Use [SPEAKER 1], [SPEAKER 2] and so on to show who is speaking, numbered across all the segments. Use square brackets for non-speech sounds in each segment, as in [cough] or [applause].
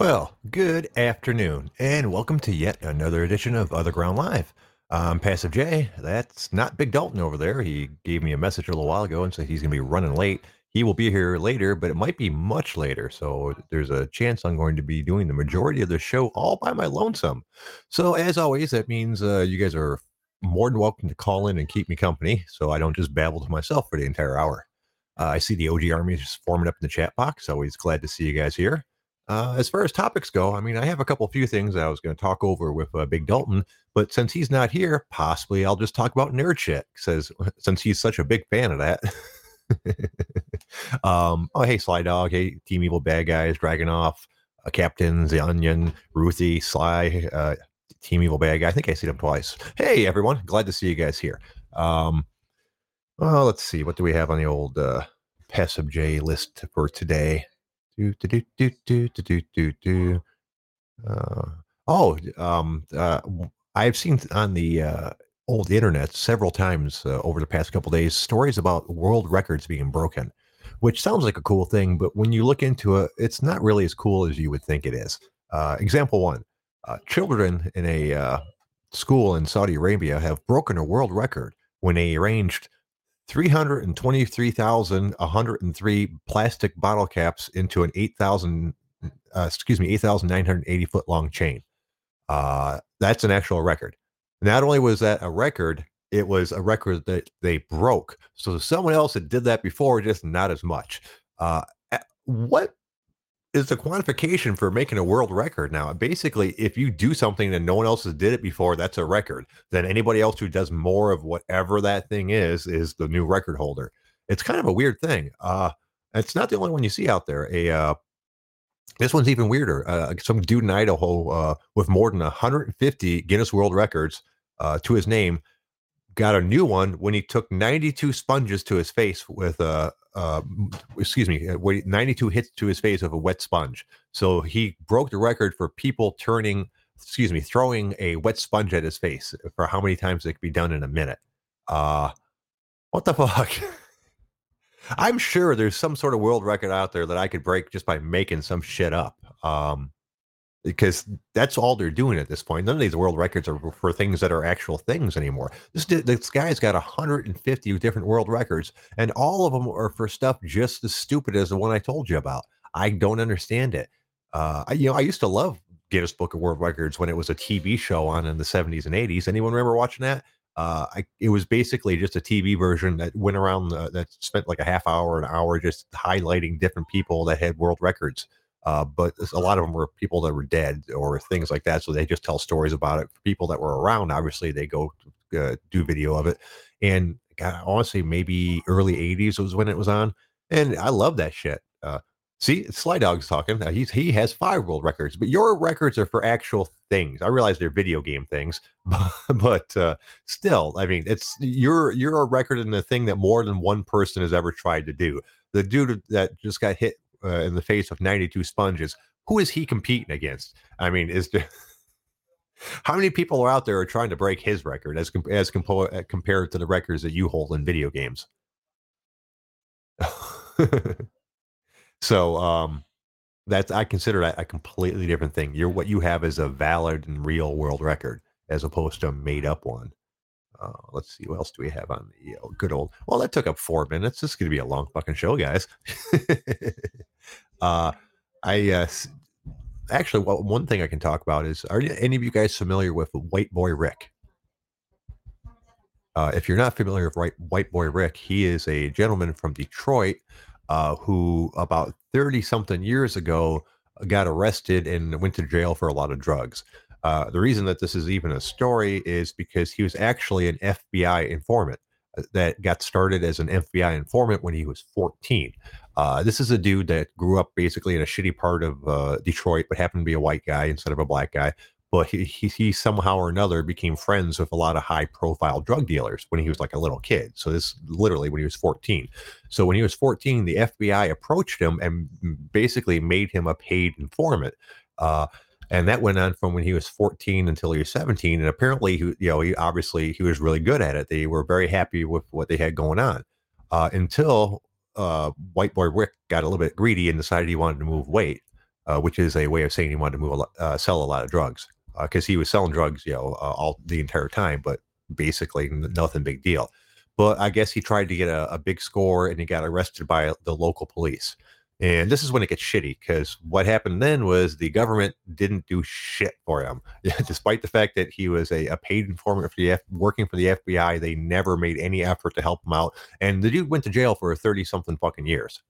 [SPEAKER 1] Well, good afternoon, and welcome to yet another edition of Other Ground Live. I'm Passive J. That's not Big Dalton over there. He gave me a message a little while ago and said he's going to be running late. He will be here later, but it might be much later. So there's a chance I'm going to be doing the majority of the show all by my lonesome. So, as always, that means uh, you guys are more than welcome to call in and keep me company so I don't just babble to myself for the entire hour. Uh, I see the OG Army is forming up in the chat box. Always glad to see you guys here. Uh, as far as topics go, I mean, I have a couple few things I was going to talk over with uh, Big Dalton, but since he's not here, possibly I'll just talk about nerd shit. Says [laughs] since he's such a big fan of that. [laughs] um, oh, hey, Slydawg. Hey, Team Evil Bad Guys, Dragonoff, uh, Captains, The Onion, Ruthie, Sly, uh, Team Evil Bad Guy. I think I see them twice. Hey, everyone. Glad to see you guys here. Um, well, let's see. What do we have on the old uh, J list for today? Do do do do do do do. Uh, oh, um, uh, I've seen on the uh, old internet several times uh, over the past couple days stories about world records being broken, which sounds like a cool thing, but when you look into it, it's not really as cool as you would think it is. Uh, example one: uh, children in a uh, school in Saudi Arabia have broken a world record when they arranged 323,103 plastic bottle caps into an 8,000, uh, excuse me, 8,980 foot long chain. Uh, that's an actual record. Not only was that a record, it was a record that they broke. So someone else had did that before, just not as much. Uh, what is the quantification for making a world record now. Basically, if you do something and no one else has did it before, that's a record. Then anybody else who does more of whatever that thing is is the new record holder. It's kind of a weird thing. Uh, it's not the only one you see out there. A uh, this one's even weirder. Uh, some dude in Idaho uh, with more than 150 Guinness World Records uh, to his name got a new one when he took 92 sponges to his face with a uh, excuse me, uh, 92 hits to his face of a wet sponge. So he broke the record for people turning, excuse me, throwing a wet sponge at his face for how many times it could be done in a minute. Uh, what the [laughs] fuck? I'm sure there's some sort of world record out there that I could break just by making some shit up. Um, because that's all they're doing at this point. None of these world records are for things that are actual things anymore. This this guy's got 150 different world records, and all of them are for stuff just as stupid as the one I told you about. I don't understand it. Uh, I, you know, I used to love Guinness Book of World Records when it was a TV show on in the 70s and 80s. Anyone remember watching that? Uh, I, it was basically just a TV version that went around the, that spent like a half hour, an hour, just highlighting different people that had world records. Uh, but a lot of them were people that were dead or things like that. So they just tell stories about it. For people that were around, obviously, they go uh, do video of it. And God, honestly, maybe early 80s was when it was on. And I love that shit. Uh, see, Slydawg's talking. Uh, he's, he has five world records, but your records are for actual things. I realize they're video game things, but, [laughs] but uh, still, I mean, it's you're you're a record in the thing that more than one person has ever tried to do. The dude that just got hit uh, in the face of 92 sponges. Who is he competing against? I mean, is there, [laughs] how many people are out there are trying to break his record as as compo- uh, compared to the records that you hold in video games? [laughs] so, um, that's I consider that a completely different thing. You're what you have is a valid and real world record as opposed to a made up one. Uh, let's see, what else do we have on the uh, good old? Well, that took up four minutes. This is going to be a long fucking show, guys. [laughs] uh, I uh, actually, well, one thing I can talk about is: Are any of you guys familiar with White Boy Rick? Uh, if you're not familiar with White, White Boy Rick, he is a gentleman from Detroit uh, who, about thirty something years ago, got arrested and went to jail for a lot of drugs. Uh, the reason that this is even a story is because he was actually an FBI informant uh, that got started as an FBI informant when he was 14. Uh, this is a dude that grew up basically in a shitty part of uh, Detroit, but happened to be a white guy instead of a black guy. But he, he, he, somehow or another became friends with a lot of high profile drug dealers when he was like a little kid. So this literally when he was 14. So when he was 14, the FBI approached him and basically made him a paid informant. Uh, and that went on from when he was 14 until he was 17 and apparently he, you know he obviously he was really good at it they were very happy with what they had going on uh, until uh, white boy rick got a little bit greedy and decided he wanted to move weight uh, which is a way of saying he wanted to move a lot, uh, sell a lot of drugs because uh, he was selling drugs, you know, uh, all the entire time, but basically nothing big deal. But I guess he tried to get a, a big score and he got arrested by the local police. And this is when it gets shitty because what happened then was the government didn't do shit for him. [laughs] Despite the fact that he was a, a paid informant for the F, working for the FBI, they never made any effort to help him out. And the dude went to jail for 30 something fucking years.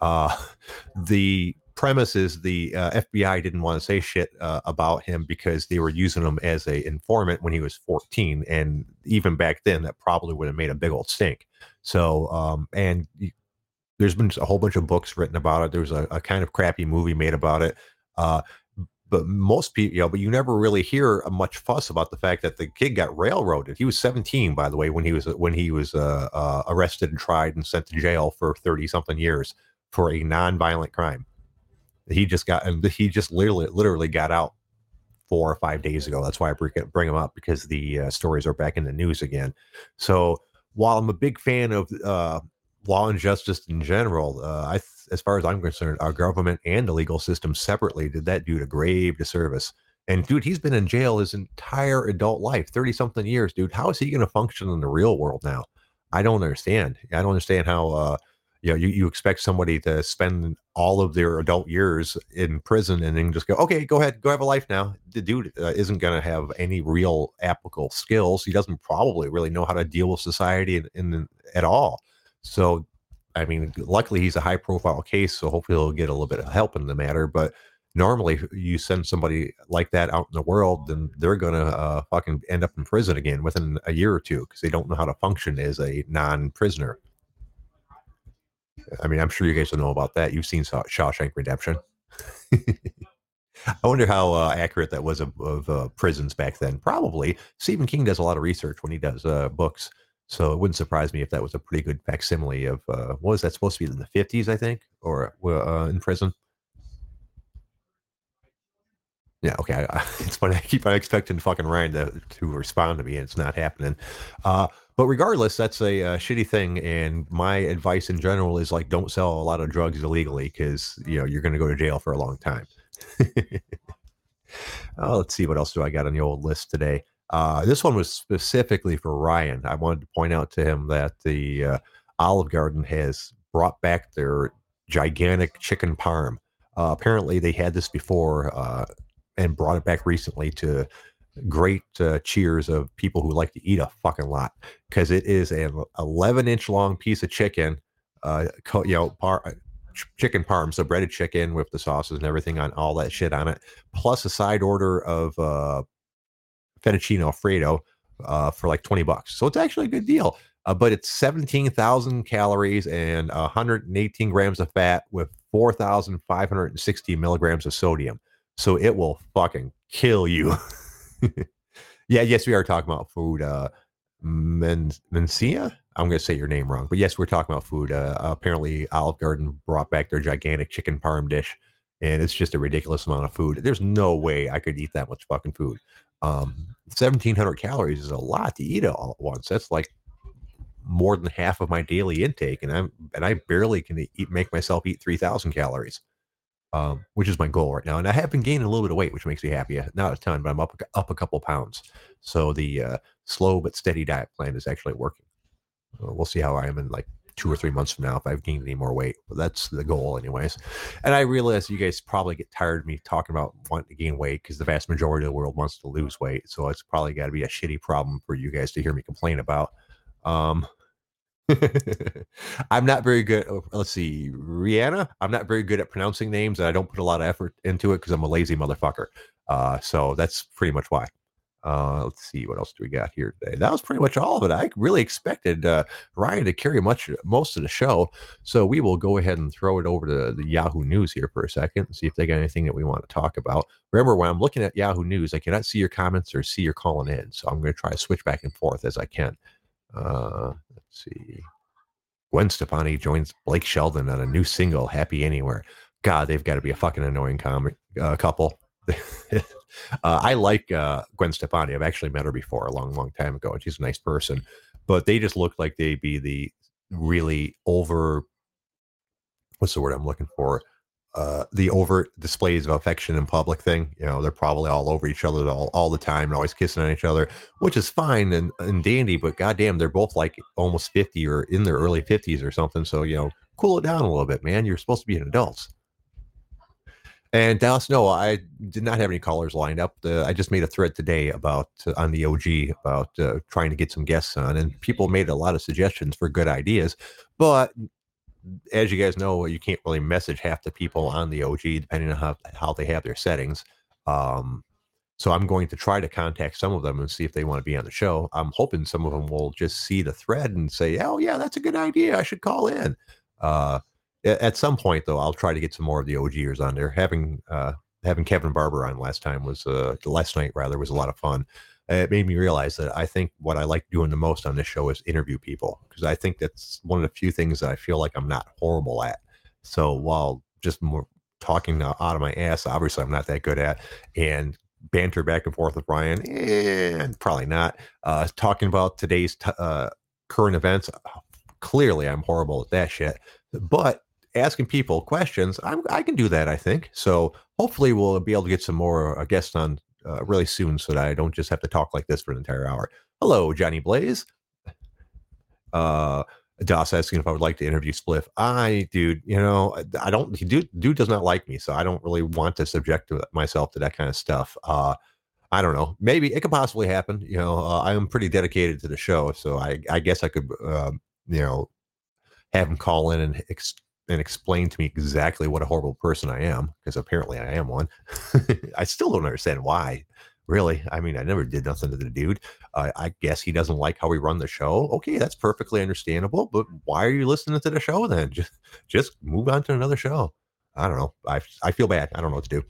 [SPEAKER 1] Uh, [laughs] the premise is the uh, FBI didn't want to say shit uh, about him because they were using him as a informant when he was 14, and even back then, that probably would have made a big old stink. So, um, and there's been a whole bunch of books written about it. There's a, a kind of crappy movie made about it. Uh, but most people, you know, but you never really hear much fuss about the fact that the kid got railroaded. He was 17, by the way, when he was when he was uh, uh, arrested and tried and sent to jail for 30 something years for a non-violent crime. He just got and he just literally literally got out four or five days ago. That's why I bring, bring him up because the uh, stories are back in the news again. So while I'm a big fan of uh, law and justice in general, uh, I, as far as I'm concerned, our government and the legal system separately did that dude a grave disservice. And dude, he's been in jail his entire adult life, 30 something years, dude. How is he going to function in the real world now? I don't understand. I don't understand how uh, you know, you, you expect somebody to spend all of their adult years in prison and then just go, okay, go ahead, go have a life now. The dude uh, isn't going to have any real applicable skills. He doesn't probably really know how to deal with society in, in at all. So, I mean, luckily he's a high profile case, so hopefully he'll get a little bit of help in the matter. But normally, you send somebody like that out in the world, then they're going to uh, fucking end up in prison again within a year or two because they don't know how to function as a non prisoner. I mean, I'm sure you guys don't know about that. You've seen Shawshank Redemption. [laughs] I wonder how uh, accurate that was of, of uh, prisons back then. Probably. Stephen King does a lot of research when he does uh, books, so it wouldn't surprise me if that was a pretty good facsimile of uh, what was that supposed to be in the 50s, I think, or uh, in prison. Yeah, okay. I, [laughs] it's funny. I keep on expecting fucking Ryan to, to respond to me, and it's not happening. Uh, but regardless, that's a, a, uh, shitty thing. And my advice in general is like, don't sell a lot of drugs illegally because you know you're going to go to jail for a long time. [laughs] oh, let's see what else do I got on the old list today. Uh, this one was specifically for Ryan. I wanted to point out to him that the uh, Olive Garden has brought back their gigantic chicken parm. Uh, apparently, they had this before uh, and brought it back recently to great uh, cheers of people who like to eat a fucking lot because it is an 11 inch long piece of chicken, uh, you know, par- chicken parm, so breaded chicken with the sauces and everything on all that shit on it, plus a side order of uh, fettuccine alfredo uh, for like 20 bucks. So it's actually a good deal. Uh, but it's 17,000 calories and 118 grams of fat with 4,560 milligrams of sodium. So it will fucking kill you. [laughs] yeah, yes, we are talking about food. Uh, Men- Mencia? I'm going to say your name wrong, but yes, we're talking about food. Uh, apparently, Olive Garden brought back their gigantic chicken parm dish, and it's just a ridiculous amount of food. There's no way I could eat that much fucking food. Um, 1,700 calories is a lot to eat all at once. That's like more than half of my daily intake, and I'm and I barely can eat make myself eat 3,000 calories um, which is my goal right now. And I have been gaining a little bit of weight, which makes me happy. Not a ton, but I'm up up a couple pounds. So the uh, slow but steady diet plan is actually working. Uh, we'll see how I am in like two or three months from now if I've gained any more weight. But that's the goal, anyways. And I realize you guys probably get tired of me talking about wanting to gain weight because the vast majority of the world wants to lose weight. So it's probably got to be a shitty problem for you guys to hear me complain about. Um, [laughs] I'm not very good. Oh, let's see, Rihanna. I'm not very good at pronouncing names, and I don't put a lot of effort into it because I'm a lazy motherfucker. Uh, so that's pretty much why. Uh, let's see what else do we got here today. That was pretty much all of it. I really expected uh, Ryan to carry much most of the show, so we will go ahead and throw it over to the Yahoo News here for a second and see if they got anything that we want to talk about. Remember, when I'm looking at Yahoo News, I cannot see your comments or see your calling in, so I'm going to try to switch back and forth as I can. Uh, let's see. Gwen Stefani joins Blake Shelton on a new single, "Happy Anywhere." God, they've got to be a fucking annoying comic uh, couple. [laughs] uh, I like uh, Gwen Stefani. I've actually met her before a long, long time ago, and she's a nice person. But they just look like they'd be the really over. What's the word I'm looking for? uh, the overt displays of affection in public thing. You know, they're probably all over each other all, all the time and always kissing on each other, which is fine and, and dandy, but goddamn, they're both like almost 50 or in their early 50s or something. So, you know, cool it down a little bit, man. You're supposed to be an adult. And Dallas, no, I did not have any callers lined up. The, I just made a thread today about uh, on the OG about uh, trying to get some guests on, and people made a lot of suggestions for good ideas. But as you guys know, you can't really message half the people on the OG depending on how, how they have their settings. Um, so I'm going to try to contact some of them and see if they want to be on the show. I'm hoping some of them will just see the thread and say, "Oh yeah, that's a good idea. I should call in." Uh, at some point, though, I'll try to get some more of the OGers on there. Having uh, having Kevin Barber on last time was uh, last night rather was a lot of fun it made me realize that I think what I like doing the most on this show is interview people because I think that's one of the few things that I feel like I'm not horrible at. So while just more talking out of my ass, obviously I'm not that good at, and banter back and forth with Brian, and probably not. Uh, talking about today's t- uh, current events, clearly I'm horrible at that shit. But asking people questions, I'm, i can do that. I think so. Hopefully, we'll be able to get some more uh, guests on uh, really soon so that I don't just have to talk like this for an entire hour. Hello, Johnny Blaze. Uh, Das asking if I would like to interview Spliff. I, dude, you know, I don't. Dude, dude does not like me, so I don't really want to subject myself to that kind of stuff. Uh, I don't know. Maybe it could possibly happen. You know, uh, I am pretty dedicated to the show, so I, I guess I could, uh, you know, have him call in and ex- and explain to me exactly what a horrible person I am, because apparently I am one. [laughs] I still don't understand why. Really, I mean, I never did nothing to the dude. Uh, I guess he doesn't like how we run the show. Okay, that's perfectly understandable. But why are you listening to the show then? [laughs] Just, just move on to another show. I don't know. I, I feel bad. I don't know what to do.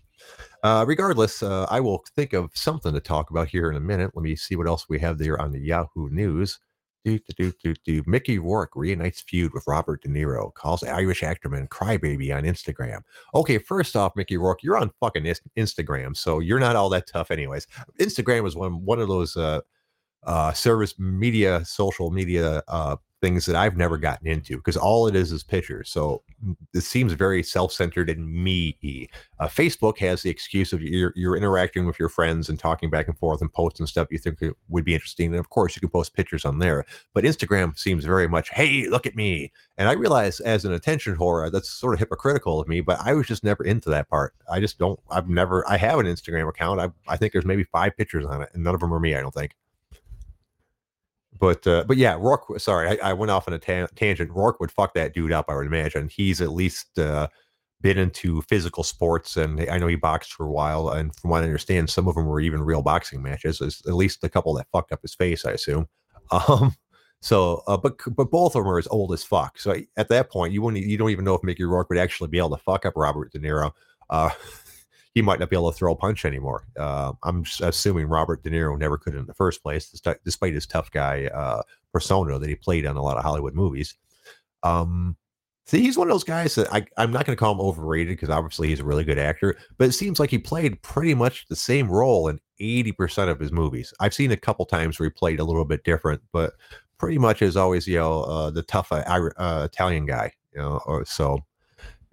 [SPEAKER 1] Uh, regardless, uh, I will think of something to talk about here in a minute. Let me see what else we have there on the Yahoo News. Do, do, do, do, Mickey Rourke reunites feud with Robert De Niro, calls Irish actorman crybaby on Instagram. Okay, first off, Mickey Rourke, you're on fucking Instagram, so you're not all that tough, anyways. Instagram is one one of those uh, uh, service media, social media uh, things that I've never gotten into because all it is is pictures. So it seems very self-centered and me. Uh, Facebook has the excuse of you're, you're interacting with your friends and talking back and forth and posting stuff you think would be interesting. And of course, you can post pictures on there. But Instagram seems very much, hey, look at me. And I realize as an attention whore, that's sort of hypocritical of me. But I was just never into that part. I just don't. I've never. I have an Instagram account. I I think there's maybe five pictures on it, and none of them are me. I don't think but uh, but yeah, Rourke. Sorry, I, I went off on a ta- tangent. Rourke would fuck that dude up. I would imagine he's at least uh, been into physical sports, and I know he boxed for a while. And from what I understand, some of them were even real boxing matches. There's at least a couple that fucked up his face, I assume. [laughs] Um, so, uh, but but both of them are as old as fuck. So at that point, you wouldn't you don't even know if Mickey Rourke would actually be able to fuck up Robert De Niro. Uh, [laughs] he might not be able to throw a punch anymore. Uh, I'm assuming Robert De Niro never could in the first place, despite his tough guy uh, persona that he played on a lot of Hollywood movies. Um, see, he's one of those guys that I, I'm not going to call him overrated because obviously he's a really good actor, but it seems like he played pretty much the same role in 80% of his movies. I've seen a couple times where he played a little bit different, but pretty much is always, you know, uh, the tough uh, uh Italian guy, you know, or so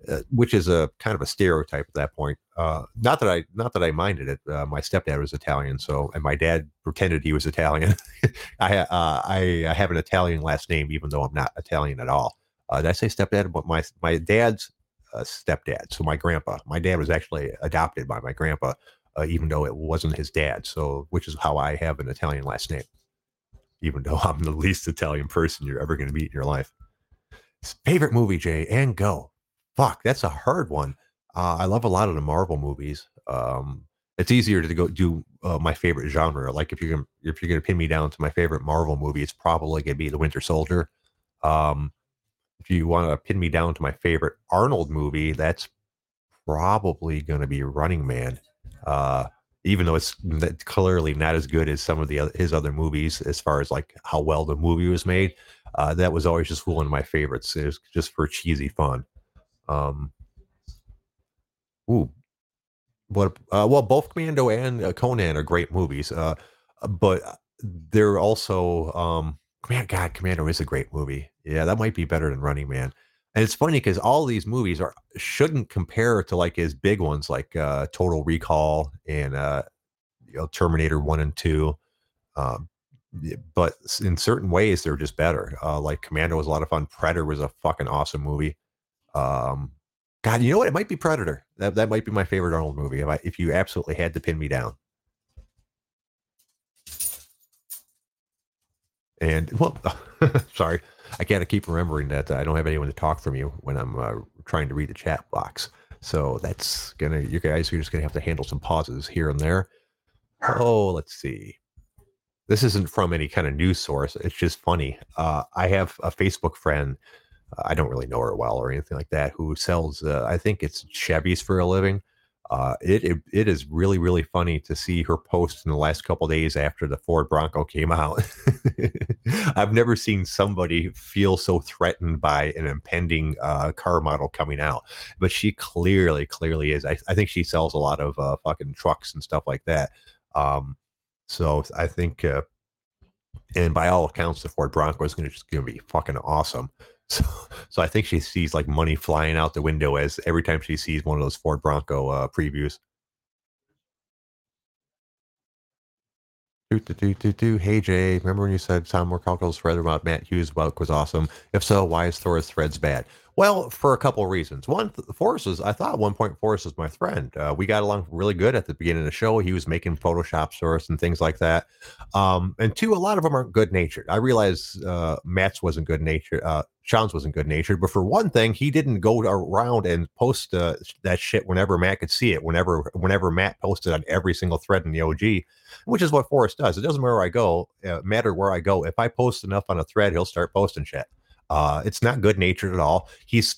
[SPEAKER 1] uh, which is a kind of a stereotype at that point. Uh, not that I not that I minded it. Uh, my stepdad was Italian, so and my dad pretended he was Italian. [laughs] I, uh, I, I have an Italian last name, even though I'm not Italian at all. Uh, did I say stepdad? But my my dad's stepdad, so my grandpa. My dad was actually adopted by my grandpa, even though it wasn't his dad. So, which is how I have an Italian last name, even though [laughs] I'm the least Italian person you're ever going to meet in your life. Favorite movie, Jay, and go. Fuck, that's a hard one. Uh, I love a lot of the Marvel movies. Um, it's easier to go do uh, my favorite genre. Like if you're gonna, if you're gonna pin me down to my favorite Marvel movie, it's probably gonna be The Winter Soldier. Um, if you want to pin me down to my favorite Arnold movie, that's probably gonna be Running Man. Uh, even though it's clearly not as good as some of the his other movies as far as like how well the movie was made. Uh, that was always just one of my favorites. It was just for cheesy fun. Um, ooh, what? Uh, well, both Commando and uh, Conan are great movies, uh, but they're also um, man, God, Commando is a great movie. Yeah, that might be better than Running Man. And it's funny because all these movies are shouldn't compare to like his big ones like uh, Total Recall and uh, you know, Terminator One and Two. Um, but in certain ways, they're just better. Uh, like Commando was a lot of fun. Predator was a fucking awesome movie. Um, God, you know what? It might be Predator. That that might be my favorite Arnold movie. If I, if you absolutely had to pin me down. And well, [laughs] sorry, I got to keep remembering that I don't have anyone to talk from you when I'm uh, trying to read the chat box. So that's gonna you guys are just gonna have to handle some pauses here and there. Oh, let's see. This isn't from any kind of news source. It's just funny. Uh, I have a Facebook friend. I don't really know her well or anything like that. Who sells? Uh, I think it's Chevys for a living uh, it, it, it is really really funny to see her post in the last couple days after the Ford Bronco came out. [laughs] I've never seen somebody feel so threatened by an impending uh, car model coming out, but she clearly clearly is. I, I think she sells a lot of uh, fucking trucks and stuff like that. Um, so I think, uh, and by all accounts, the Ford Bronco is going to just going to be fucking awesome. [laughs] So, so I think she sees like money flying out the window as every time she sees one of those Ford Bronco uh, previews. Do, do, do, do. Hey Jay, remember when you said Tom Morkalko's thread about Matt Hughes' book was awesome? If so, why is Thor's threads bad? Well, for a couple of reasons. One, Forrest was, I thought at one point Forrest was my friend. Uh, we got along really good at the beginning of the show. He was making Photoshop us and things like that. Um, and two, a lot of them aren't good natured. I realize uh, Matt's wasn't good natured. Uh, Sean's wasn't good natured. But for one thing, he didn't go around and post uh, that shit whenever Matt could see it. Whenever whenever Matt posted on every single thread in the OG, which is what Forrest does. It doesn't matter where I go, uh, matter where I go. If I post enough on a thread, he'll start posting shit. Uh, it's not good natured at all. He's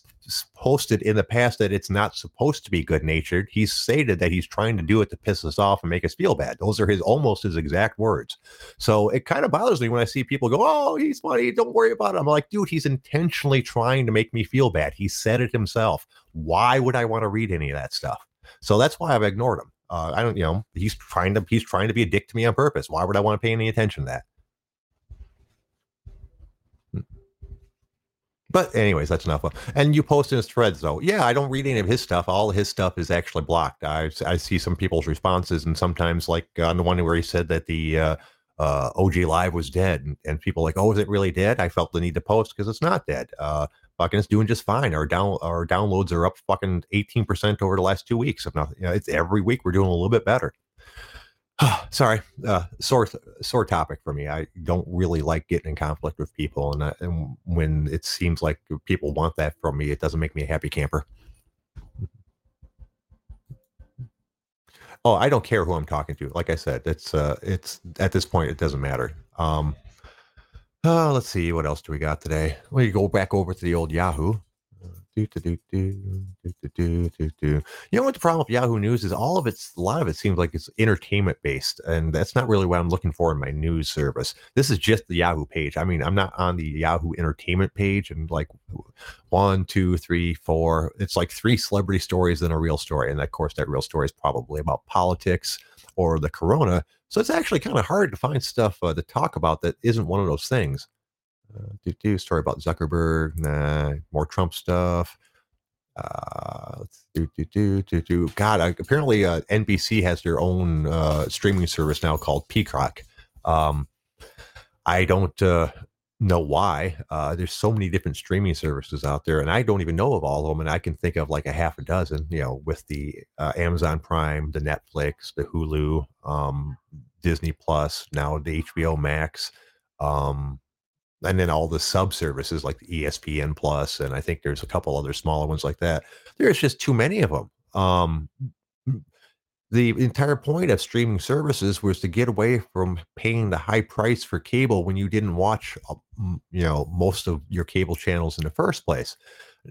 [SPEAKER 1] posted in the past that it's not supposed to be good natured. He's stated that he's trying to do it to piss us off and make us feel bad. Those are his almost his exact words. So it kind of bothers me when I see people go, "Oh, he's funny. Don't worry about it." I'm like, dude, he's intentionally trying to make me feel bad. He said it himself. Why would I want to read any of that stuff? So that's why I've ignored him. Uh, I don't, you know, he's trying to he's trying to be a dick to me on purpose. Why would I want to pay any attention to that? But anyways, that's enough. And you post in his threads though. Yeah, I don't read any of his stuff. All his stuff is actually blocked. I I see some people's responses, and sometimes like on the one where he said that the uh, uh, OG Live was dead, and, and, people like, oh, is it really dead? I felt the need to post because it's not dead. Uh, fucking, it's doing just fine. Our down our downloads are up fucking eighteen percent over the last two weeks. If you know, it's every week we're doing a little bit better. [sighs] sorry, uh, sore sore topic for me. I don't really like getting in conflict with people, and, I, and when it seems like people want that from me, it doesn't make me a happy camper. Oh, I don't care who I'm talking to. Like I said, it's uh, it's at this point it doesn't matter. Um, uh, let's see what else do we got today. We go back over to the old Yahoo. You know what the problem with Yahoo News is? All of it's a lot of it seems like it's entertainment based, and that's not really what I'm looking for in my news service. This is just the Yahoo page. I mean, I'm not on the Yahoo Entertainment page, and like one, two, three, four. It's like three celebrity stories and a real story, and of course, that real story is probably about politics or the corona. So it's actually kind of hard to find stuff uh, to talk about that isn't one of those things. Uh, do do story about Zuckerberg, nah, more Trump stuff. Uh, do do do do do. God, uh, apparently uh, NBC has their own uh, streaming service now called Peacock. Um, I don't uh, know why. Uh, there's so many different streaming services out there, and I don't even know of all of them. And I can think of like a half a dozen. You know, with the uh, Amazon Prime, the Netflix, the Hulu, um, Disney Plus, now the HBO Max. Um, and then all the sub services like ESPN Plus, and I think there's a couple other smaller ones like that. There's just too many of them. Um, the entire point of streaming services was to get away from paying the high price for cable when you didn't watch, uh, you know, most of your cable channels in the first place.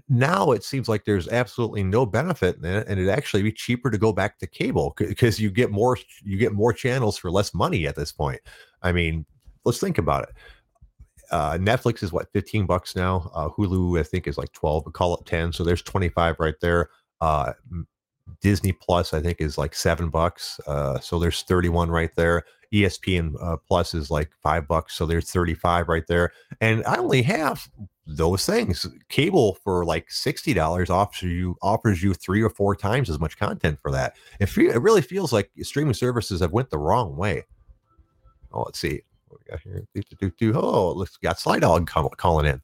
[SPEAKER 1] Now it seems like there's absolutely no benefit in it, and it actually be cheaper to go back to cable because you get more you get more channels for less money at this point. I mean, let's think about it uh, Netflix is what 15 bucks now. Uh, Hulu I think is like 12. But call it 10. So there's 25 right there. Uh, Disney Plus I think is like seven bucks. Uh, so there's 31 right there. ESPN uh, Plus is like five bucks, so there's 35 right there. And I only have those things. Cable for like sixty dollars offers you offers you three or four times as much content for that. It, fe- it really feels like streaming services have went the wrong way. Oh, let's see what we got here. Do, do, do. Oh, let's got Slydawg call, calling in.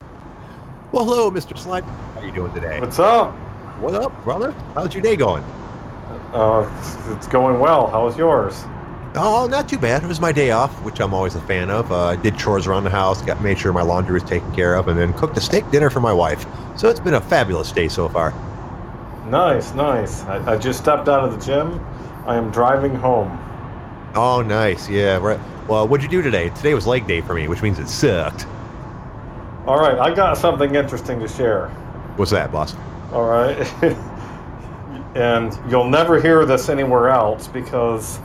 [SPEAKER 1] Well, hello, Mr. Sly. How are you doing today?
[SPEAKER 2] What's up?
[SPEAKER 1] What up, brother? How's your day going?
[SPEAKER 2] Uh, it's, it's going well. How's yours?
[SPEAKER 1] Oh, not too bad. It was my day off, which I'm always a fan of. Uh, I did chores around the house, got made sure my laundry was taken care of, and then cooked a steak dinner for my wife. So it's been a fabulous day so far.
[SPEAKER 2] Nice, nice. I, I just stepped out of the gym. I am driving home.
[SPEAKER 1] Oh, nice. Yeah. Right. Well, what'd you do today? Today was leg day for me, which means it sucked.
[SPEAKER 2] All right, I got something interesting to share.
[SPEAKER 1] What's that, boss?
[SPEAKER 2] All right. [laughs] and you'll never hear this anywhere else because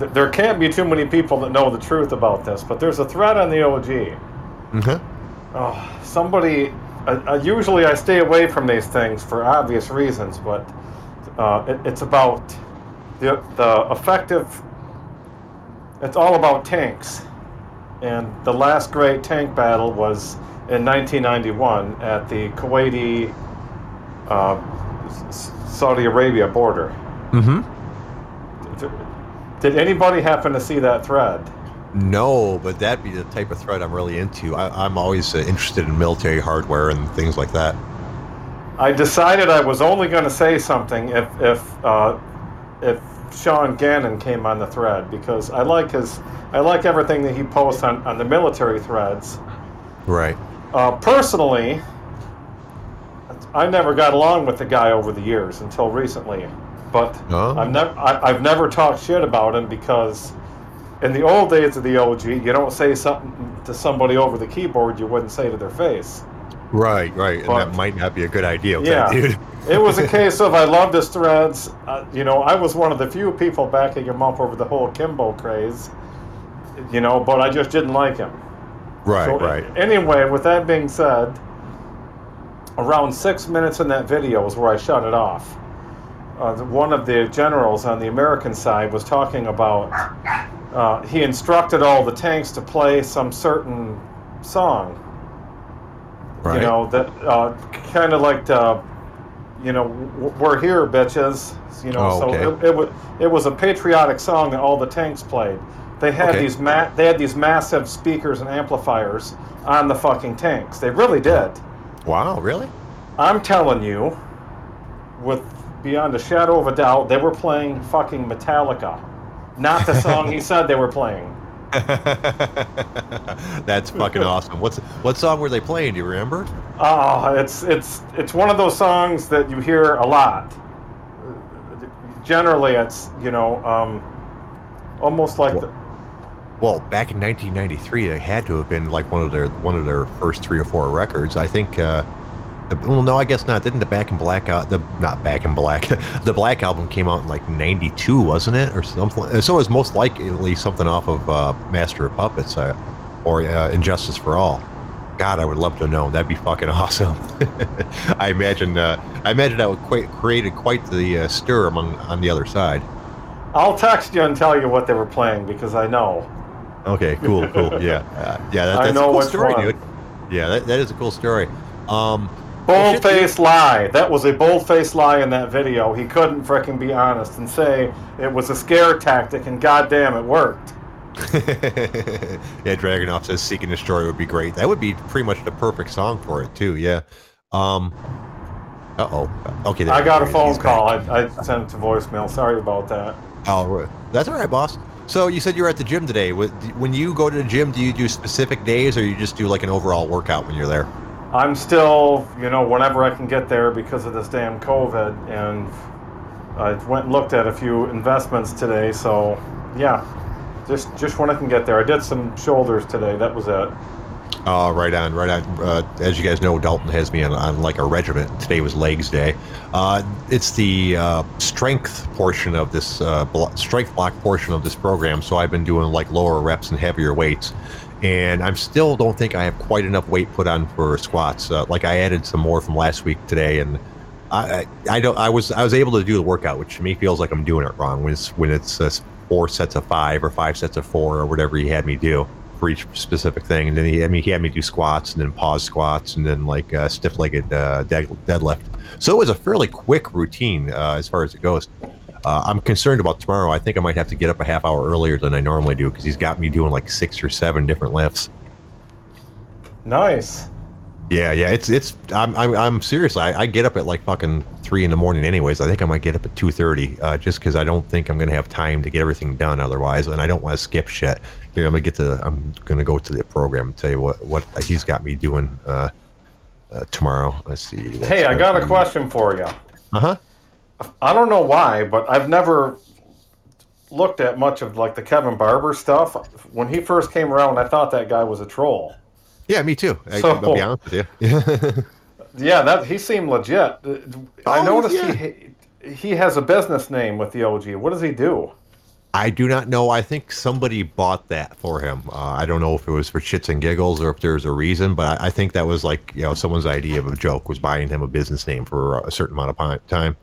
[SPEAKER 2] th- there can't be too many people that know the truth about this. But there's a thread on the OG.
[SPEAKER 1] Mm-hmm.
[SPEAKER 2] Oh, somebody. Uh, uh, usually, I stay away from these things for obvious reasons, but uh, it, it's about the the effective. It's all about tanks, and the last great tank battle was in 1991 at the Kuwaiti uh, Saudi Arabia border.
[SPEAKER 1] Mm-hmm.
[SPEAKER 2] Did anybody happen to see that thread?
[SPEAKER 1] No, but that'd be the type of thread I'm really into. I, I'm always uh, interested in military hardware and things like that.
[SPEAKER 2] I decided I was only going to say something if if uh, if Sean Gannon came on the thread because I like his I like everything that he posts on, on the military threads.
[SPEAKER 1] Right.
[SPEAKER 2] Uh, personally, I never got along with the guy over the years until recently, but
[SPEAKER 1] Oh.
[SPEAKER 2] I've never I've never talked shit about him because in the old days of the OG, you don't say something to somebody over the keyboard you wouldn't say to their face.
[SPEAKER 1] Right, right. And that might not be a good idea,
[SPEAKER 2] Yeah.
[SPEAKER 1] dude.
[SPEAKER 2] It was a [laughs] case of I loved his threads. Uh, you know, I was one of the few people backing him up over the whole Kimbo craze. You know, but I just didn't like him.
[SPEAKER 1] Right,
[SPEAKER 2] So,
[SPEAKER 1] right.
[SPEAKER 2] Anyway, with that being said, around six minutes in that video is where I shut it off. Uh, one of the generals on the American side was talking about uh, he instructed all the tanks to play some certain song
[SPEAKER 1] Right.
[SPEAKER 2] you know that uh, kind of like uh, you know we're here bitches you know
[SPEAKER 1] Oh,
[SPEAKER 2] so it, it was it was a patriotic song that all the tanks played they had
[SPEAKER 1] Okay.
[SPEAKER 2] these ma- they had these massive speakers and amplifiers on the fucking tanks they really did
[SPEAKER 1] wow, really?
[SPEAKER 2] i'm telling you with beyond a shadow of a doubt they were playing fucking metallica not the song he [laughs] said they were playing [laughs]
[SPEAKER 1] That's fucking awesome. What's what song were they playing? Do you remember?
[SPEAKER 2] Oh, it's it's it's one of those songs that you hear a lot. Generally, it's you know um, almost like the,
[SPEAKER 1] Well, back in 1993, it had to have been like one of their one of their first three or four records. I think. Uh, well, no, I guess not. Didn't the Back in Black out the not Back in Black [laughs] the Black album came out in like '92, wasn't it, or something? So it was most likely something off of uh, Master of Puppets uh, or uh, And Justice for All. God, I would love to know. That'd be fucking [laughs] awesome. I imagine. Uh, I imagine that would quite, created quite the uh, stir among on the other side.
[SPEAKER 2] I'll text you and tell you what they were playing because I know.
[SPEAKER 1] Okay, cool, cool. Yeah, uh, [laughs] yeah. That,
[SPEAKER 2] I
[SPEAKER 1] that's
[SPEAKER 2] know
[SPEAKER 1] a cool story,
[SPEAKER 2] one.
[SPEAKER 1] dude. Yeah, that, that is a cool story. Um,
[SPEAKER 2] Bold-faced lie. That was a bold faced lie in that video. He couldn't fricking be honest and say it was a scare tactic, and goddamn, it worked. [laughs]
[SPEAKER 1] yeah, Dragonoff says "Seek and Destroy" would be great. That would be pretty much the perfect song for it too. Yeah. Um. Uh oh. Okay. there
[SPEAKER 2] I got a phone
[SPEAKER 1] He's
[SPEAKER 2] call. I, I sent it to voicemail. Sorry about that.
[SPEAKER 1] Oh, that's all right, boss. So you said you were at the gym today. When you go to the gym, do you do specific days, or you just do like an overall workout when you're there?
[SPEAKER 2] I'm still, you know, whenever I can get there because of this damn COVID, and I went and looked at a few investments today. So, yeah, just just when I can get there. I did some shoulders today. That was it.
[SPEAKER 1] Oh, right on, right on. Uh, as you guys know, Dalton has me on, on like a regiment. Today was legs day. Uh, it's the uh, strength portion of this uh, blo- strength block portion of this program. So I've been doing like lower reps and heavier weights, and I'm still don't think I have quite enough weight put on for squats. Uh, like I added some more from last week today, and I, I don't I was I was able to do the workout, which to me feels like I'm doing it wrong when it's when it's uh, four sets of five or five sets of four or whatever he had me do for each specific thing. And then he, I mean, he had me do squats and then pause squats and then like uh, stiff legged uh, dead, deadlift. So it was a fairly quick routine uh, as far as it goes. Uh, I'm concerned about tomorrow. I think I might have to get up a half hour earlier than I normally do because he's got me doing like six or seven different lifts.
[SPEAKER 2] Nice.
[SPEAKER 1] Yeah, yeah, it's it's. I'm I'm, I'm seriously. I, I get up at like fucking three in the morning, anyways. I think I might get up at two thirty, uh, just because I don't think I'm gonna have time to get everything done otherwise, and I don't want to skip shit. Here, I'm gonna get to. I'm gonna go to the program and tell you what what he's got me doing uh, uh, tomorrow. Let's see.
[SPEAKER 2] Hey, I got a question for you.
[SPEAKER 1] Uh huh.
[SPEAKER 2] I don't know why, but I've never looked at much of like the Kevin Barber stuff. When he first came around, I thought that guy was a troll.
[SPEAKER 1] Yeah, me too. I,
[SPEAKER 2] So-
[SPEAKER 1] I'll be honest with you. [laughs] [laughs]
[SPEAKER 2] Yeah, that he seemed legit. I
[SPEAKER 1] Oh,
[SPEAKER 2] noticed
[SPEAKER 1] yeah.
[SPEAKER 2] he he has a business name with the OG. What does he do?
[SPEAKER 1] I do not know. I think somebody bought that for him. Uh, I don't know if it was for shits and giggles or if there's a reason, but I, I think that was like you know someone's idea of a joke was buying him a business name for a certain amount of time.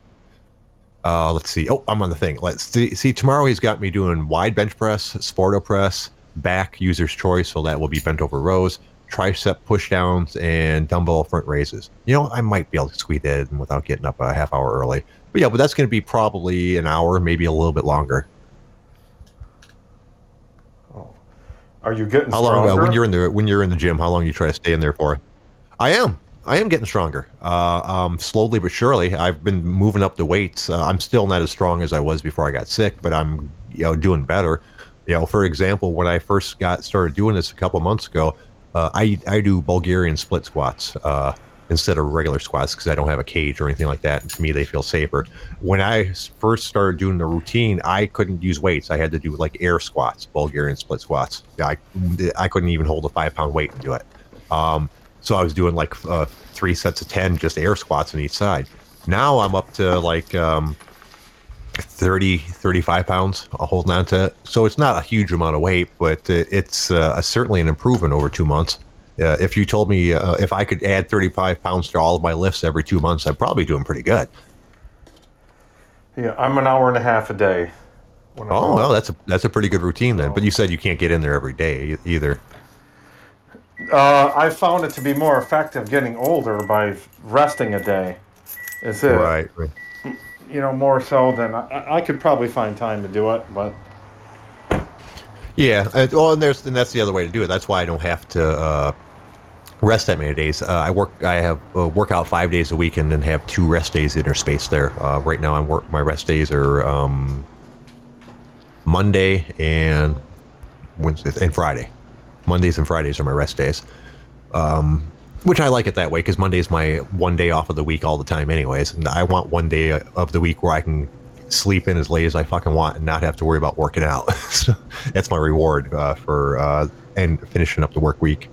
[SPEAKER 1] Uh, let's see. Oh, I'm on the thing. Let's see. See, tomorrow he's got me doing wide bench press, Spoto press, back user's choice, so that will be bent over rows, tricep push downs, and dumbbell front raises. You know, I might be able to squeeze that in without getting up a half hour early. But yeah, but that's going to be probably an hour, maybe a little bit longer. Oh.
[SPEAKER 2] Are you getting
[SPEAKER 1] How long uh, when you're in the when you're in the gym? How long you try to stay in there for? I am. I am getting stronger. Uh, um, slowly but surely. I've been moving up the weights. Uh, I'm still not as strong as I was before I got sick, but I'm you know doing better. You know, for example, when I first got started doing this a couple months ago, uh, I I do Bulgarian split squats uh, instead of regular squats because I don't have a cage or anything like that. And to me, they feel safer. When I first started doing the routine, I couldn't use weights. I had to do like air squats, Bulgarian split squats. I I couldn't even hold a five pound weight and do it. Um, so I was doing like uh, three sets of 10 just air squats on each side. Now I'm up to like um, 30, 35 pounds uh, holding on to it. So it's not a huge amount of weight, but it's uh, certainly an improvement over two months. Uh, if you told me uh, if I could add 35 pounds to all of my lifts every two months, I'd probably doing pretty good.
[SPEAKER 2] yeah, I'm an hour and a half a day.
[SPEAKER 1] Oh, well, that's a, that's a pretty good routine then. But you said you can't get in there every day either.
[SPEAKER 2] Uh, I found it to be more effective getting older by resting a day. Is it?
[SPEAKER 1] Right, right.
[SPEAKER 2] You know, more so than I, I could probably find time to do it, but
[SPEAKER 1] Yeah, and, well, and there's and that's the other way to do it. That's why I don't have to uh, rest that many days. Uh, I work. I have uh, work out five days a week and then have two rest days interspaced there. Uh, right now, I'm work. My rest days are um, Monday and Wednesday and Friday. Mondays and Fridays are my rest days. Um, which I like it that way because Monday's my one day off of the week all the time, anyways. And I want one day of the week where I can sleep in as late as I fucking want and not have to worry about working out. [laughs] so that's my reward uh, for uh, and finishing up the work week.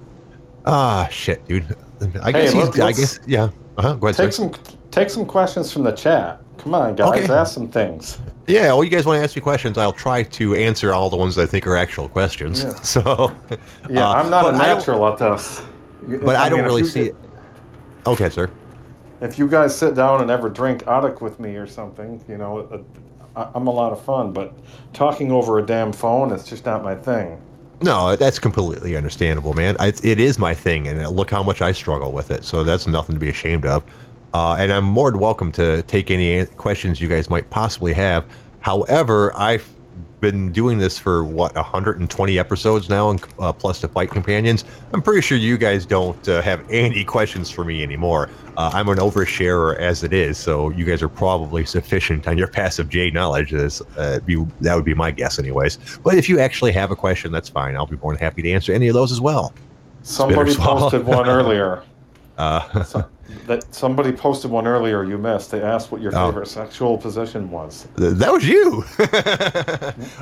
[SPEAKER 1] Ah, shit, dude. I guess.
[SPEAKER 2] Hey,
[SPEAKER 1] he's,
[SPEAKER 2] let's-
[SPEAKER 1] I guess. Yeah. Uh-huh. Go ahead.
[SPEAKER 2] take
[SPEAKER 1] sir.
[SPEAKER 2] some take some questions from the chat. Come on, guys,
[SPEAKER 1] Okay.
[SPEAKER 2] ask some things.
[SPEAKER 1] Yeah. Well, you guys want to ask me questions? I'll try to answer all the ones that I think are actual questions.
[SPEAKER 2] Yeah. [laughs]
[SPEAKER 1] So.
[SPEAKER 2] Yeah,
[SPEAKER 1] uh,
[SPEAKER 2] I'm not a
[SPEAKER 1] I
[SPEAKER 2] natural at this.
[SPEAKER 1] But I, don't
[SPEAKER 2] mean,
[SPEAKER 1] really see it. Okay, sir.
[SPEAKER 2] If you guys sit down and ever drink Attic with me or something, you know, uh, I- I'm a lot of fun. But talking over a damn phone, it's just not my thing.
[SPEAKER 1] No, that's completely understandable, man. I, it is my thing, and look how much I struggle with it. So that's nothing to be ashamed of. Uh, and I'm more than welcome to take any questions you guys might possibly have. However, I've been doing this for what 120 episodes now, and uh, plus the fight companions. I'm pretty sure you guys don't uh, have any questions for me anymore. Uh, I'm an oversharer as it is, so you guys are probably sufficient on your passive J knowledge. Uh, be, that would be my guess, anyways. But if you actually have a question, that's fine. I'll be more than happy to answer any of those as well.
[SPEAKER 2] Somebody posted one [laughs] earlier.
[SPEAKER 1] Uh,
[SPEAKER 2] So, that somebody posted one earlier. You missed. They asked what your
[SPEAKER 1] Oh.
[SPEAKER 2] favorite sexual position was.
[SPEAKER 1] that was you. [laughs]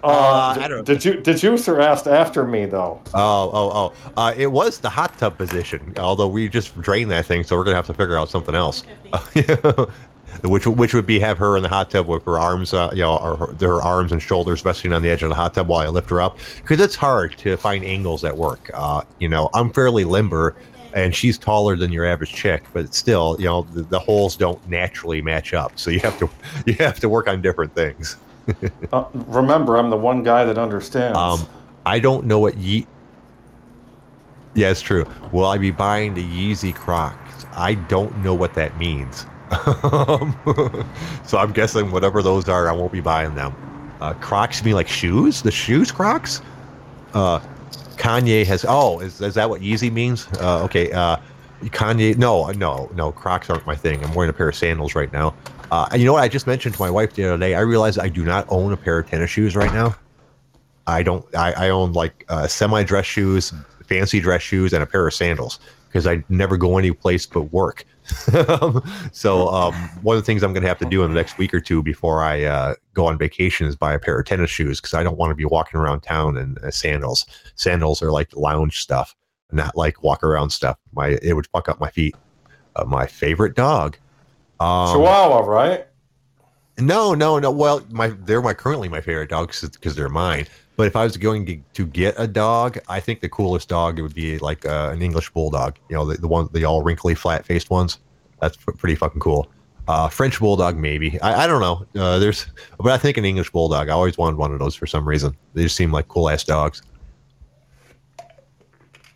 [SPEAKER 2] Uh,
[SPEAKER 1] Uh,
[SPEAKER 2] d-
[SPEAKER 1] I don't-
[SPEAKER 2] did you did you sir asked after me though?
[SPEAKER 1] Oh, oh, oh! Uh, it was the hot tub position. Although we just drained that thing, so we're gonna have to figure out something else. [laughs] which which would be have her in the hot tub with her arms, uh, you know, or her, her arms and shoulders resting on the edge of the hot tub while I lift her up, because it's hard to find angles at work. Uh, you know, I'm fairly limber, and she's taller than your average chick, but still, you know, the, the holes don't naturally match up, so you have to [laughs] you have to work on different things. [laughs]
[SPEAKER 2] Uh, remember, I'm the one guy that understands.
[SPEAKER 1] Um, I don't know what Ye. Yeah, it's true. Will I be buying the Yeezy Crocs? I don't know what that means. [laughs] So I'm guessing whatever those are, I won't be buying them. Uh, Crocs mean like shoes? The shoes Crocs? Uh, Kanye has. Oh, is, is that what Yeezy means? Uh, okay. Uh, Kanye. No, no, no. Crocs aren't my thing. I'm wearing a pair of sandals right now. Uh, you know what? I just mentioned to my wife the other day. I realized I do not own a pair of tennis shoes right now. I don't. I, I own like uh, semi dress shoes, fancy dress shoes, and a pair of sandals because I never go any place but work. [laughs] so um, one of the things I'm going to have to do in the next week or two before I uh, go on vacation is buy a pair of tennis shoes because I don't want to be walking around town in uh, sandals. Sandals are like lounge stuff, not like walk around stuff. My it would fuck up my feet. Uh, my favorite dog, um,
[SPEAKER 2] Chihuahua, right?
[SPEAKER 1] no, no, no. Well, my they're my currently my favorite dogs because they're mine. But if I was going to, to get a dog, I think the coolest dog would be like uh, an English bulldog. You know, the, the one the all wrinkly, flat faced ones. That's pretty fucking cool. Uh, French bulldog, maybe. I, I don't know. Uh, there's, but I think an English bulldog. I always wanted one of those for some reason. They just seem like cool ass dogs.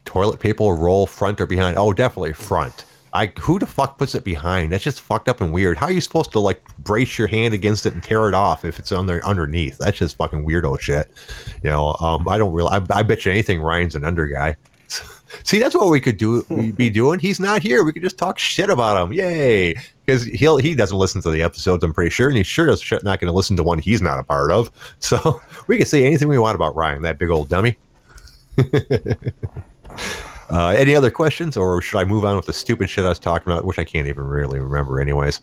[SPEAKER 1] Toilet paper roll front or behind? Oh, definitely front. I who the fuck puts it behind? That's just fucked up and weird. How are you supposed to like brace your hand against it and tear it off if it's there underneath? That's just fucking weirdo shit. You know, um, I don't really. I, I bet you anything Ryan's an under guy. [laughs] See, that's what we could do. We'd be doing. He's not here. We could just talk shit about him. Yay! Because he'll he doesn't listen to the episodes. I'm pretty sure, and he sure does not going to listen to one he's not a part of. [laughs] So we can say anything we want about Ryan, that big old dummy. [laughs] Uh, any other questions, or should I move on with the stupid shit I was talking about, which I can't even really remember, anyways?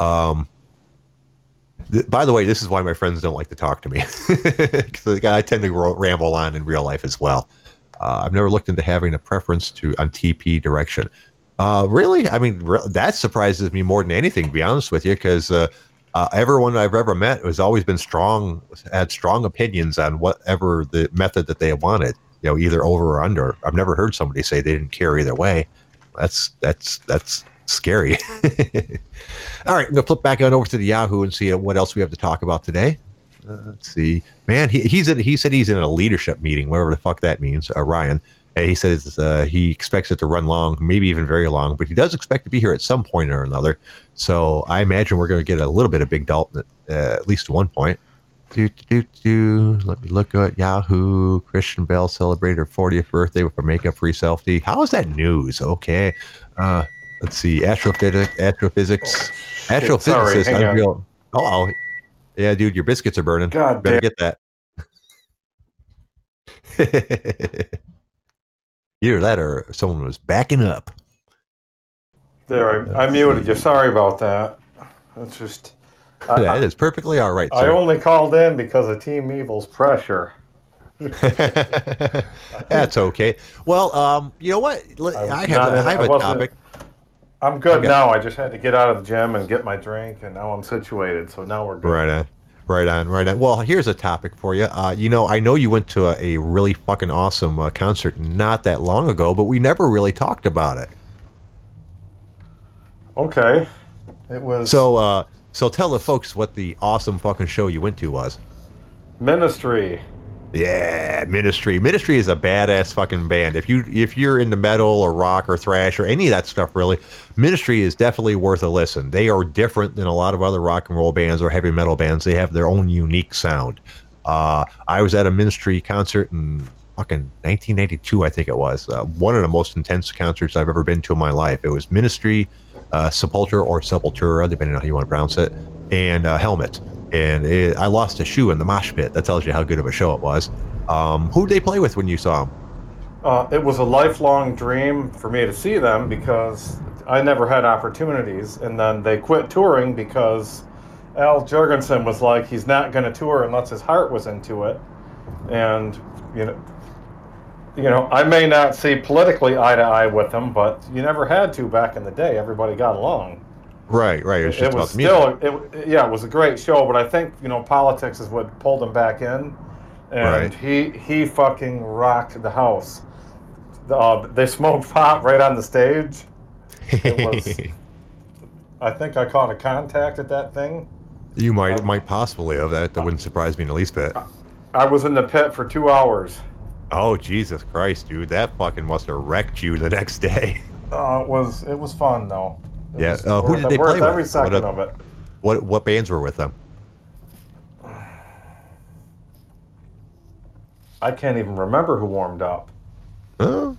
[SPEAKER 1] Um, th- by the way, this is why my friends don't like to talk to me [laughs] because I tend to ramble on in real life as well. Uh, I've never looked into having a preference to on TP direction. Uh, really, I mean, re- that surprises me more than anything. To be honest with you, because uh, uh, everyone I've ever met has always been strong, had strong opinions on whatever the method that they wanted you know, either over or under. I've never heard somebody say they didn't care either way. That's that's that's scary. [laughs] All right, I'm gonna flip back on over to the Yahoo and see what else we have to talk about today. Uh, let's see, man. He he's in, he said he's in a leadership meeting, whatever the fuck that means. Uh, Ryan. And he says uh, he expects it to run long, maybe even very long, but he does expect to be here at some point or another. So I imagine we're going to get a little bit of Big Dalton at, uh, at least one point. Do, do, do, Let me look at Yahoo. Kristen Bell celebrated her 40th birthday with a makeup free selfie. How is that news? Okay. Uh, let's see. Astrophysics. Astrophysics.
[SPEAKER 2] Sorry,
[SPEAKER 1] Astrophysicist.
[SPEAKER 2] on.
[SPEAKER 1] unveil- Oh, yeah, dude, your biscuits are burning.
[SPEAKER 2] God
[SPEAKER 1] Better
[SPEAKER 2] damn.
[SPEAKER 1] get that. [laughs] Either that or someone was backing up.
[SPEAKER 2] There, I, I muted you. Sorry about that. That's just.
[SPEAKER 1] That is perfectly all right.
[SPEAKER 2] I only called in because of Team Evil's pressure. [laughs]
[SPEAKER 1] That's okay. Well, um, you know what? I have, a, I have a topic.
[SPEAKER 2] I'm good
[SPEAKER 1] Okay.
[SPEAKER 2] now. I just had to get out of the gym and get my drink, and now I'm situated. So now we're good.
[SPEAKER 1] Right on. Right on, right on. Well, here's a topic for you. Uh, you know, I know you went to a, a really fucking awesome uh, concert not that long ago, but we never really talked about it.
[SPEAKER 2] Okay. It was
[SPEAKER 1] So, uh, so tell the folks what the awesome fucking show you went to was.
[SPEAKER 2] Ministry.
[SPEAKER 1] Yeah, Ministry. Ministry is a badass fucking band. If you if you're into metal or rock or thrash or any of that stuff, really, Ministry is definitely worth a listen. They are different than a lot of other rock and roll bands or heavy metal bands. They have their own unique sound. Uh, I was at a Ministry concert in fucking 1992, I think it was. Uh, one of the most intense concerts I've ever been to in my life. It was Ministry, uh, Sepultura or Sepultura, depending on how you want to pronounce it, and uh, Helmet. And it, I lost a shoe in the mosh pit. That tells you how good of a show it was. Um, who did they play with when you saw them?
[SPEAKER 2] Uh, it was a lifelong dream for me to see them because I never had opportunities, and then they quit touring because Al Jourgensen was like he's not going to tour unless his heart was into it, and you know, you know, I may not see politically eye to eye with them, but you never had to back in the day. Everybody got along.
[SPEAKER 1] Right, right. It was just
[SPEAKER 2] it was still, it, yeah, it was a great show, but I think you know politics is what pulled him back in, and
[SPEAKER 1] Right.
[SPEAKER 2] he he fucking rocked the house. The, uh, they smoked pot right on the stage. It was. [laughs] I think I caught a contact at that thing.
[SPEAKER 1] You might might possibly have that. That wouldn't surprise me in the least bit.
[SPEAKER 2] I was in the pit for two hours.
[SPEAKER 1] Oh Jesus Christ, dude! That fucking must have wrecked you the next day. [laughs]
[SPEAKER 2] Uh, it was it was fun though. It
[SPEAKER 1] Yeah,
[SPEAKER 2] was
[SPEAKER 1] uh, who did they play with?
[SPEAKER 2] Every second
[SPEAKER 1] What a-
[SPEAKER 2] of it.
[SPEAKER 1] What what bands were with them?
[SPEAKER 2] I can't even remember who warmed up.
[SPEAKER 1] Huh?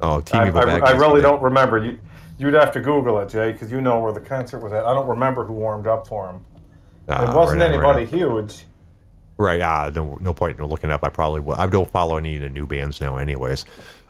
[SPEAKER 1] Oh, Team
[SPEAKER 2] I, I, I really don't remember. You you'd have to Google it, Jay, because you know where the concert was at. I don't remember who warmed up for him.
[SPEAKER 1] Ah,
[SPEAKER 2] it wasn't
[SPEAKER 1] right on, right
[SPEAKER 2] anybody huge.
[SPEAKER 1] Right. Ah, no, no point in looking up. I probably will. I don't follow any of the new bands now, anyways.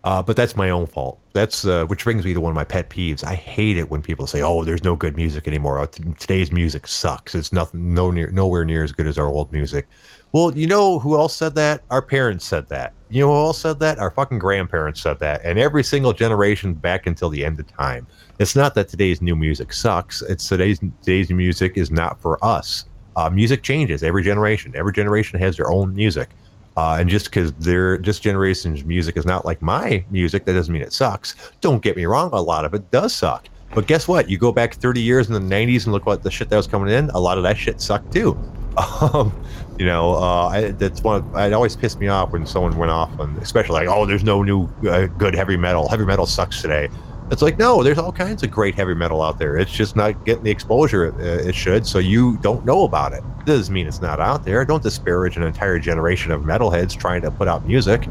[SPEAKER 1] Uh, but that's my own fault. That's uh, which brings me to one of my pet peeves. I hate it when people say, "Oh, there's no good music anymore. Oh, Today's music sucks. It's nothing, no near, nowhere near as good as our old music." Well, you know who else said that? Our parents said that. You know who else said that? Our fucking grandparents said that. And every single generation back until the end of time. It's not that today's new music sucks. It's today's today's music is not for us. Uh, music changes every generation. Every generation has their own music. Uh, and just because their this generation's music is not like my music, that doesn't mean it sucks. Don't get me wrong, a lot of it does suck. But guess what? You go back 30 years in the 90s and look what the shit that was coming in. A lot of that shit sucked too. [laughs] Um, you know, uh, I, that's one. Of, it always pissed me off when someone went off on, especially like, oh, there's no new uh, good heavy metal. Heavy metal sucks today. It's like, no, there's all kinds of great heavy metal out there. It's just not getting the exposure it, uh, it should, so you don't know about it. Doesn't mean it's not out there. Don't disparage an entire generation of metalheads trying to put out music.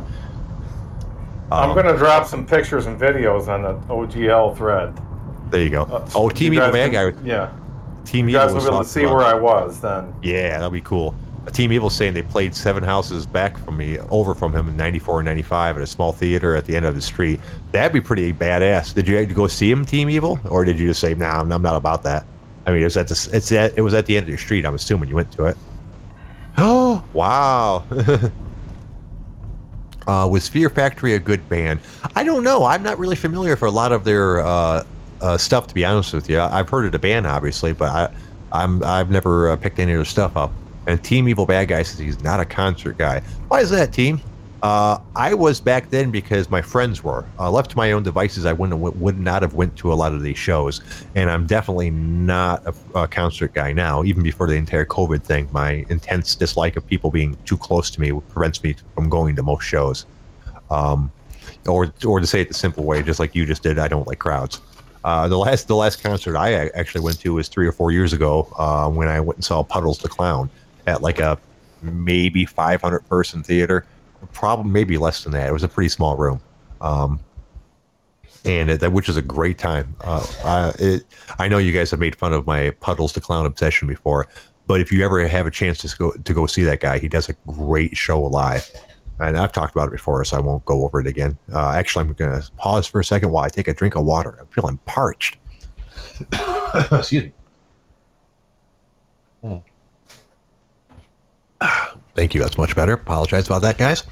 [SPEAKER 2] I'm
[SPEAKER 1] Um,
[SPEAKER 2] gonna drop some pictures and videos on the OGL thread.
[SPEAKER 1] There you go.
[SPEAKER 2] Uh,
[SPEAKER 1] oh, Team Evil Bad Guy.
[SPEAKER 2] Yeah,
[SPEAKER 1] Team
[SPEAKER 2] you guys will be able to see where I was then.
[SPEAKER 1] Yeah, that'd be cool. Team Evil saying they played seven houses back from me, over from him in '94 and '95 at a small theater at the end of the street. That'd be pretty badass. Did you go see him, Team Evil, or did you just say, "Nah, I'm I'm not about that"? I mean, it was at the, it's at, it was at the end of your street. I'm assuming you went to it. Oh [gasps] wow! [laughs] uh, was Fear Factory a good band? I don't know. I'm not really familiar for a lot of their uh, uh, stuff, to be honest with you. I've heard of the band, obviously, but I, I'm I've never uh, picked any of their stuff up. And Team Evil Bad Guy says he's not a concert guy. Why is that, Team? Uh, I was back then because my friends were. Uh, left to my own devices, I wouldn't would not have went to a lot of these shows. And I'm definitely not a, a concert guy now. Even before the entire COVID thing, my intense dislike of people being too close to me prevents me from going to most shows. Um, or or to say it the simple way, just like you just did, I don't like crowds. Uh, the last the last concert I actually went to was three or four years ago uh, when I went and saw Puddles the Clown at like a maybe 500 person theater, probably maybe less than that. It was a pretty small room, um, and that which is a great time. Uh, I, it, I know you guys have made fun of my Puddles the Clown obsession before, but if you ever have a chance to go to go see that guy, he does a great show live. And I've talked about it before, so I won't go over it again. Uh, actually, I'm going to pause for a second while I take a drink of water. I'm feeling parched. [coughs] Excuse me. [sighs] Thank you. That's much better. Apologize about that, guys.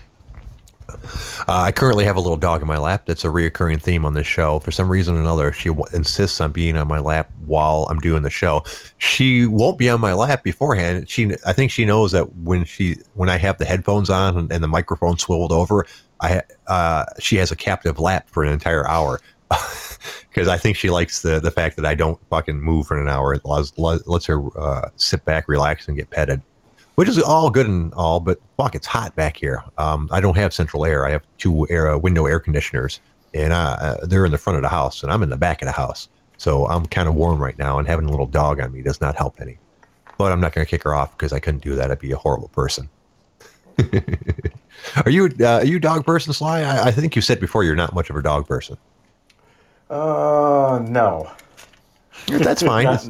[SPEAKER 1] Uh, I currently have a little dog in my lap. That's a reoccurring theme on this show. For some reason or another, she w- insists on being on my lap while I'm doing the show. She won't be on my lap beforehand. She, I think, she knows that when she, when I have the headphones on and, and the microphone swiveled over, I, uh, she has a captive lap for an entire hour. [laughs] Because I think she likes the the fact that I don't fucking move for an hour. It lets, lets her uh, sit back, relax, and get petted which is all good and all, but fuck, it's hot back here. Um, I don't have central air. I have two air uh, window air conditioners, and uh, they're in the front of the house, and I'm in the back of the house. So I'm kind of warm right now, and having a little dog on me does not help any. But I'm not going to kick her off because I couldn't do that. I'd be a horrible person. [laughs] are you uh, are you a dog person, Sly? I, I think you said before you're not much of a dog person.
[SPEAKER 2] Uh, no.
[SPEAKER 1] That's fine. [laughs]
[SPEAKER 2] Not-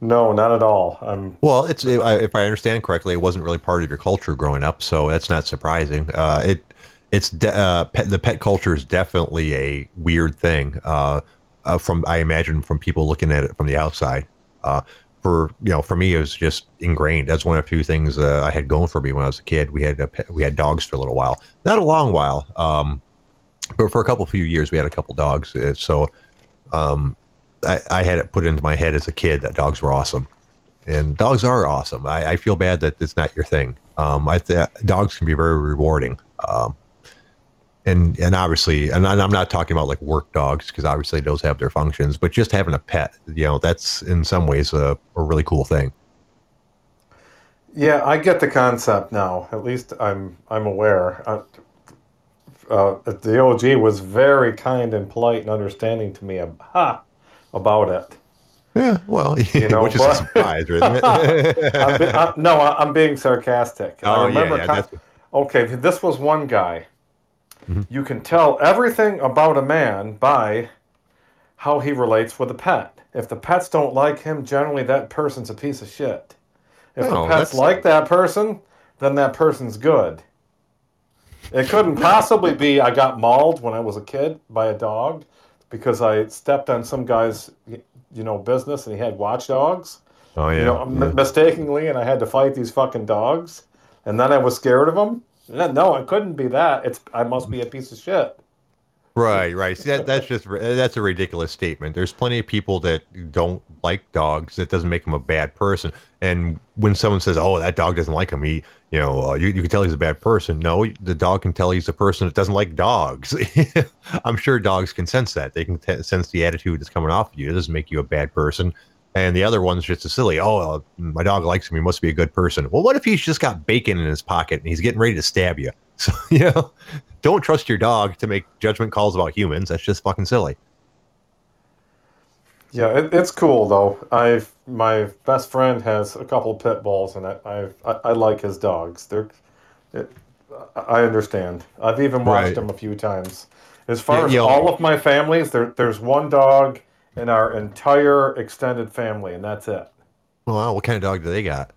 [SPEAKER 2] no, not at all. I'm
[SPEAKER 1] Well, it's if I understand correctly, it wasn't really part of your culture growing up, so that's not surprising. Uh, it it's de- uh, pet, the pet culture is definitely a weird thing. Uh, uh, from I imagine from people looking at it from the outside. Uh, for you know, for me, it was just ingrained. That's one of the few things uh, I had going for me when I was a kid. We had pet, we had dogs for a little while, not a long while, um, but for a couple few years, we had a couple dogs. So um, I, I had it put into my head as a kid that dogs were awesome, and dogs are awesome. I, I feel bad that it's not your thing. Um, I th- dogs can be very rewarding. Um, and and obviously, and I'm not talking about like work dogs because obviously those have their functions, but just having a pet, you know, that's in some ways a, a really cool thing.
[SPEAKER 2] Yeah, I get the concept now. At least I'm I'm aware. Uh, uh, the OG was very kind and polite and understanding to me about, about it.
[SPEAKER 1] Yeah, well, [laughs] you know, which is but, a surprise, isn't it? [laughs]
[SPEAKER 2] I'm be, I'm, no, I'm being sarcastic.
[SPEAKER 1] Oh, I remember yeah, yeah,
[SPEAKER 2] con- okay, this was one guy. Mm-hmm. You can tell everything about a man by how he relates with a pet. If the pets don't like him, generally that person's a piece of shit. If oh, the pets like that person, then that person's good. It couldn't possibly be I got mauled when I was a kid by a dog because I stepped on some guy's you know business and he had watchdogs.
[SPEAKER 1] Oh yeah.
[SPEAKER 2] You know,
[SPEAKER 1] yeah.
[SPEAKER 2] M- mistakenly, and I had to fight these fucking dogs, and then I was scared of them. No, it couldn't be that. It's I must be a piece of shit.
[SPEAKER 1] Right, right. See, that, that's just that's a ridiculous statement. There's plenty of people that don't like dogs. That doesn't make him a bad person. And when someone says, "Oh, that dog doesn't like him," he, you know, uh, you, you can tell he's a bad person. No, the dog can tell he's a person that doesn't like dogs. [laughs] I'm sure dogs can sense that. They can t- sense the attitude that's coming off of you. It doesn't make you a bad person. And the other one's just a silly. Oh, uh, my dog likes him. He must be a good person. Well, what if he's just got bacon in his pocket and he's getting ready to stab you? [laughs] So you know, don't trust your dog to make judgment calls about humans. That's just fucking silly.
[SPEAKER 2] Yeah, it, it's cool though. I've my best friend has a couple pit bulls, and I I've, I, I like his dogs. They're, it, I understand. I've even watched right. them a few times. As far yeah, as all of my families, there there's one dog in our entire extended family, and that's it.
[SPEAKER 1] Wow, what kind of dog do they got?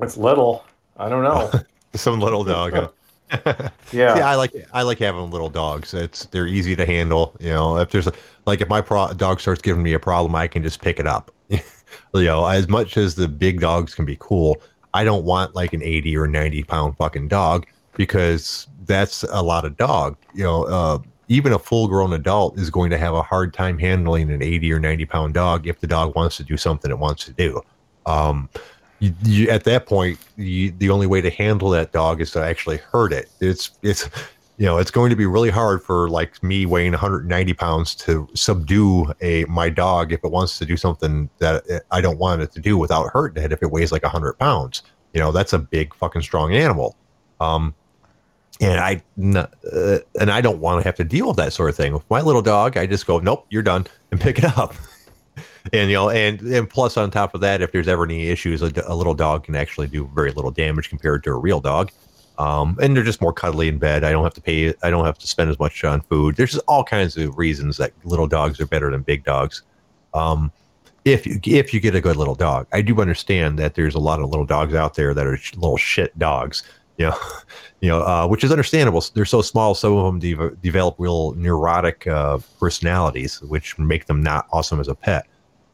[SPEAKER 2] It's little. I don't know. [laughs]
[SPEAKER 1] Some little dog. [laughs]
[SPEAKER 2] Yeah.
[SPEAKER 1] yeah, I like I like having little dogs. It's they're easy to handle. You know, if there's a, like if my pro- dog starts giving me a problem, I can just pick it up. [laughs] you know, as much as the big dogs can be cool, I don't want like an 80 or 90 pound fucking dog because that's a lot of dog. You know, uh, even a full grown adult is going to have a hard time handling an 80 or 90 pound dog if the dog wants to do something it wants to do. Um, you, you, at that point, you, the only way to handle that dog is to actually hurt it. It's it's you know it's going to be really hard for like me weighing 190 pounds to subdue a my dog if it wants to do something that I don't want it to do without hurting it. If it weighs like 100 pounds, you know that's a big fucking strong animal. Um, and I uh, and I don't want to have to deal with that sort of thing. With my little dog, I just go, nope, you're done, and pick it up. [laughs] and you know, and and plus on top of that, if there's ever any issues, a, a little dog can actually do very little damage compared to a real dog. Um, and they're just more cuddly in bed. I don't have to pay. I don't have to spend as much on food. There's just all kinds of reasons that little dogs are better than big dogs. Um, if you if you get a good little dog, I do understand that there's a lot of little dogs out there that are little shit dogs. You know, [laughs] you know, uh, which is understandable. They're so small. Some of them de- develop real neurotic uh, personalities, which make them not awesome as a pet.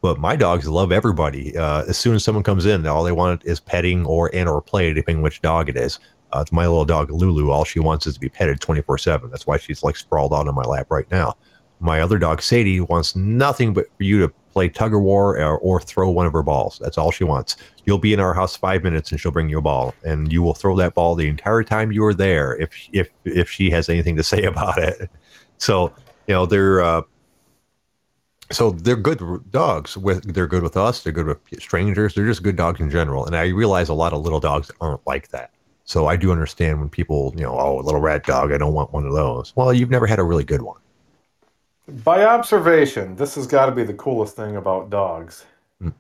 [SPEAKER 1] But my dogs love everybody. Uh, as soon as someone comes in, all they want is petting or and or play, depending which dog it is. Uh, it's my little dog Lulu. All she wants is to be petted 24 seven. That's why she's like sprawled out on my lap right now. My other dog Sadie wants nothing but for you to play tug of war or, or throw one of her balls. That's all she wants. You'll be in our house five minutes and she'll bring you a ball, and you will throw that ball the entire time you are there. If if if she has anything to say [laughs] about it, so you know they're uh, so they're good dogs. With they're good with us. They're good with strangers. They're just good dogs in general. And I realize a lot of little dogs aren't like that. So I do understand when people, you know, oh, a little rat dog. I don't want one of those. Well, you've never had a really good one.
[SPEAKER 2] By observation, this has got to be the coolest thing about dogs. Mm.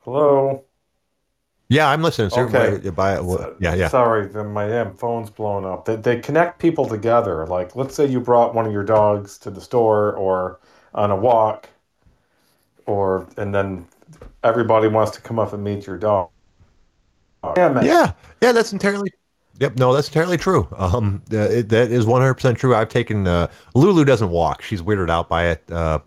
[SPEAKER 2] Hello.
[SPEAKER 1] Yeah, I'm listening. Sir.
[SPEAKER 2] Okay.
[SPEAKER 1] By, yeah, yeah.
[SPEAKER 2] Sorry, my damn phone's blown up. They, they connect people together. Like, let's say you brought one of your dogs to the store or on a walk, or and then everybody wants to come up and meet your dog.
[SPEAKER 1] Yeah, yeah, yeah. That's entirely. Yep, no, that's entirely true. Um, it, that is 100% true. I've taken uh, Lulu doesn't walk. She's weirded out by it. Uh,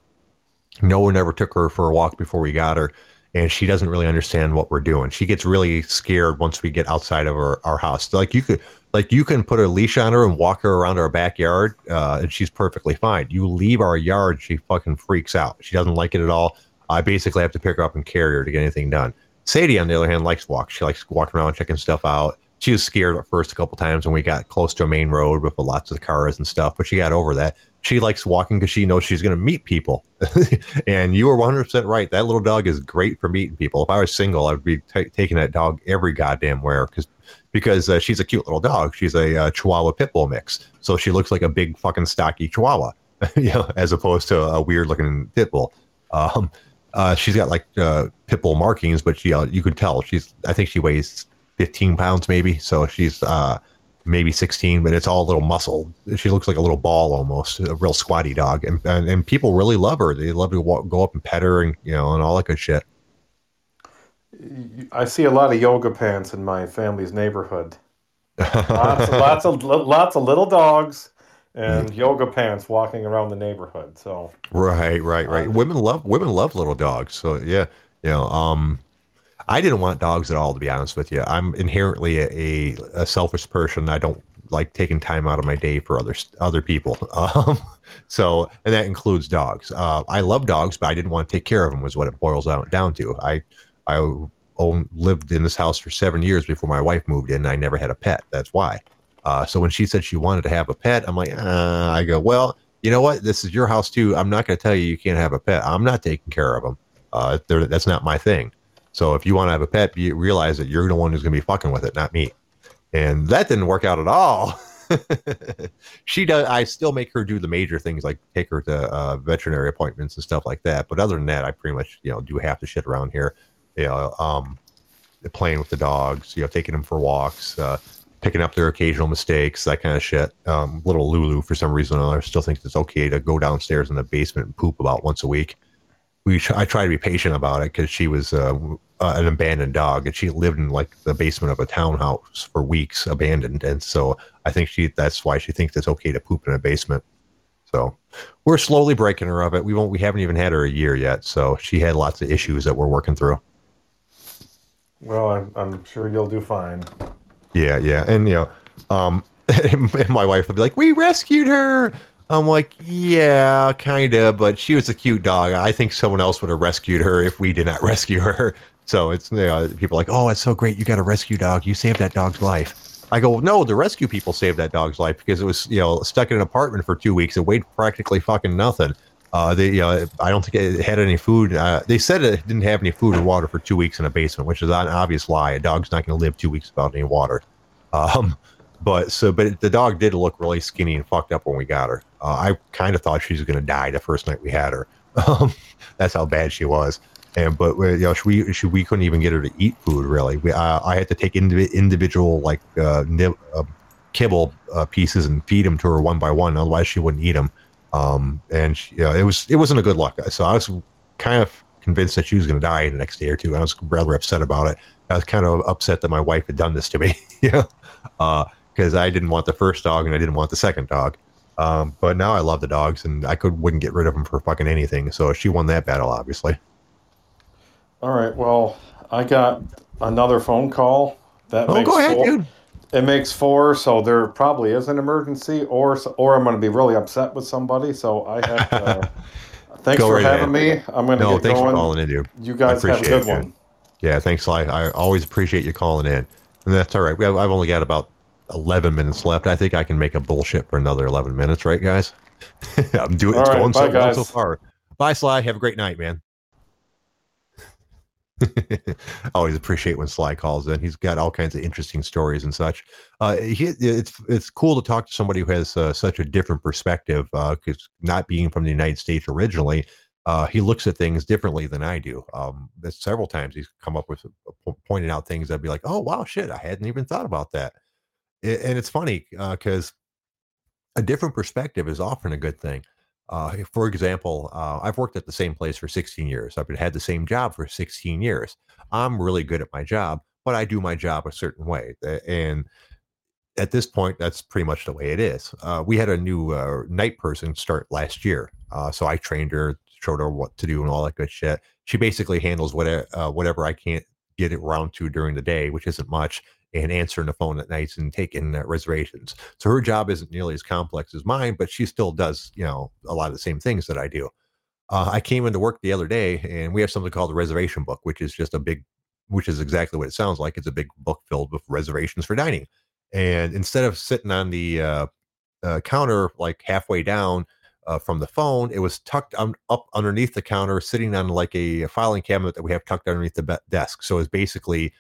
[SPEAKER 1] no one ever took her for a walk before we got her and she doesn't really understand what we're doing. She gets really scared once we get outside of our, our house. Like you could like you can put a leash on her and walk her around our backyard, uh, and she's perfectly fine. You leave our yard, she fucking freaks out. She doesn't like it at all. I basically have to pick her up and carry her to get anything done. Sadie, on the other hand, likes walk. She likes walking around checking stuff out. She was scared at first a couple times when we got close to a main road with lots of cars and stuff, but she got over that. She likes walking because she knows she's going to meet people. [laughs] and you were 100% right. That little dog is great for meeting people. If I was single, I'd be t- taking that dog every goddamn where because because uh, she's a cute little dog. She's a uh, Chihuahua pit bull mix, so she looks like a big fucking stocky Chihuahua, [laughs] you know, as opposed to a weird looking pit bull. Um, uh, she's got like uh, pit bull markings, but she uh, you could tell she's. I think she weighs 15 pounds maybe, so she's uh, maybe 16, but it's all a little muscle. She looks like a little ball almost, a real squatty dog, and and, and people really love her. They love to walk, go up and pet her, and you know, and all that good shit.
[SPEAKER 2] I see a lot of yoga pants in my family's neighborhood. [laughs] lots, lots of lots of little dogs and yoga pants walking around the neighborhood. So
[SPEAKER 1] right, right, right. Um, women love women love little dogs. So yeah, you know, um, I didn't want dogs at all to be honest with you. I'm inherently a, a selfish person. I don't like taking time out of my day for other other people. [laughs] Um, so and that includes dogs. Uh, I love dogs, but I didn't want to take care of them. Was what it boils down down to. I I lived in this house for seven years before my wife moved in. I never had a pet. That's why. Uh, so when she said she wanted to have a pet, I'm like, uh, I go, well, you know what? This is your house too. I'm not going to tell you you can't have a pet. I'm not taking care of them. Uh, that's not my thing. So if you want to have a pet, you realize that you're the one who's going to be fucking with it, not me. And that didn't work out at all. [laughs] she does. I still make her do the major things like take her to uh, veterinary appointments and stuff like that. But other than that, I pretty much you know do half the shit around here you know, um, playing with the dogs, you know, taking them for walks, uh, picking up their occasional mistakes, that kind of shit. Um, little Lulu, for some reason or other, still thinks it's okay to go downstairs in the basement and poop about once a week. We, I try to be patient about it because she was uh, uh, an abandoned dog and she lived in like the basement of a townhouse for weeks, abandoned. And so I think she, that's why she thinks it's okay to poop in a basement. So we're slowly breaking her of it. We won't, we haven't even had her a year yet. So she had lots of issues that we're working through.
[SPEAKER 2] Well, I'm, I'm sure you'll do fine.
[SPEAKER 1] Yeah, yeah, and you know, um, [laughs] and my wife would be like, "We rescued her." I'm like, "Yeah, kind of, but she was a cute dog. I think someone else would have rescued her if we did not [laughs] rescue her." So it's you know, people are like, "Oh, it's so great! You got a rescue dog. You saved that dog's life." I go, "No, the rescue people saved that dog's life because it was you know stuck in an apartment for two weeks. It weighed practically fucking nothing." Uh, they, uh, I don't think it had any food. Uh, they said it didn't have any food or water for two weeks in a basement, which is an obvious lie. A dog's not going to live two weeks without any water. Um, but so, but the dog did look really skinny and fucked up when we got her. Uh, I kind of thought she was going to die the first night we had her. [laughs] Um, that's how bad she was. And but you know, we she, we couldn't even get her to eat food really. We, uh, I had to take indiv- individual like uh, nib, kibble pieces and feed them to her one by one. Otherwise, she wouldn't eat them. Um, and she, you know, it was it wasn't a good luck. So I was kind of convinced that she was going to die the next day or two. I was rather upset about it. I was kind of upset that my wife had done this to me, [laughs] you know, because uh, I didn't want the first dog and I didn't want the second dog. Um, but now I love the dogs and I could wouldn't get rid of them for fucking anything. So she won that battle, obviously.
[SPEAKER 2] All right. Well, I got another phone call.
[SPEAKER 1] That oh, go ahead, dude.
[SPEAKER 2] It makes four, so there probably is an emergency, or or I'm going to be really upset with somebody. So I have. To, [laughs] thanks Go for right having ahead. me. I'm going to no, get
[SPEAKER 1] thanks
[SPEAKER 2] going.
[SPEAKER 1] for calling in, dude.
[SPEAKER 2] You guys have a good
[SPEAKER 1] it,
[SPEAKER 2] one.
[SPEAKER 1] Yeah, thanks, Sly. I always appreciate you calling in, and that's all right. I've only got about 11 minutes left. I think I can make a bullshit for another 11 minutes, right, guys? [laughs] I'm doing. All it's right, going bye, so well so far. Bye, Sly. Have a great night, man. [laughs] always appreciate when Sly calls in. He's got all kinds of interesting stories and such. Uh, he, it's it's cool to talk to somebody who has uh, such a different perspective. Because uh, not being from the United States originally, uh, he looks at things differently than I do. Um, several times he's come up with uh, pointing out things that'd be like, "Oh wow, shit, I hadn't even thought about that." And it's funny because uh, a different perspective is often a good thing. Uh, for example, uh, I've worked at the same place for 16 years. I've had the same job for 16 years. I'm really good at my job, but I do my job a certain way. And at this point, that's pretty much the way it is. Uh, we had a new uh, night person start last year. Uh, so I trained her, showed her what to do and all that good shit. She basically handles whatever, whatever I can't get it around to during the day, which isn't much and answering the phone at nights and taking uh, reservations. So her job isn't nearly as complex as mine, but she still does, you know, a lot of the same things that I do. Uh, I came into work the other day and we have something called the reservation book, which is just a big which is exactly what it sounds like. It's a big book filled with reservations for dining. And instead of sitting on the uh, uh, counter like halfway down uh, from the phone, it was tucked un- up underneath the counter, sitting on like a, a, filing cabinet that we have tucked underneath the be- desk. So it's basically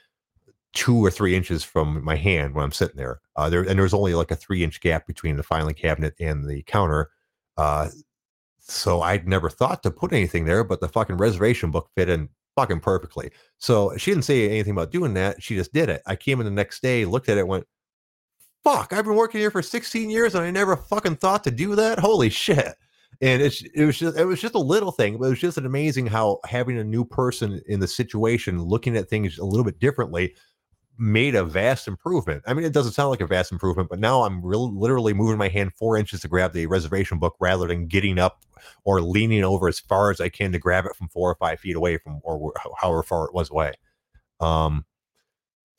[SPEAKER 1] two or three inches from my hand when I'm sitting there. Uh, there and there's only like a three inch gap between the filing cabinet and the counter. Uh, so I'd never thought to put anything there, but the fucking reservation book fit in fucking perfectly. So she didn't say anything about doing that. She just did it. I came in the next day, looked at it, went, fuck, I've been working here for 16 years and I never fucking thought to do that. Holy shit. And it's it was just it was just a little thing, but it was just amazing how having a new person in the situation looking at things a little bit differently made a vast improvement. I mean, it doesn't sound like a vast improvement, but now I'm really literally moving my hand four inches to grab the reservation book rather than getting up or leaning over as far as I can to grab it from four or five feet away from or however far it was away. Um,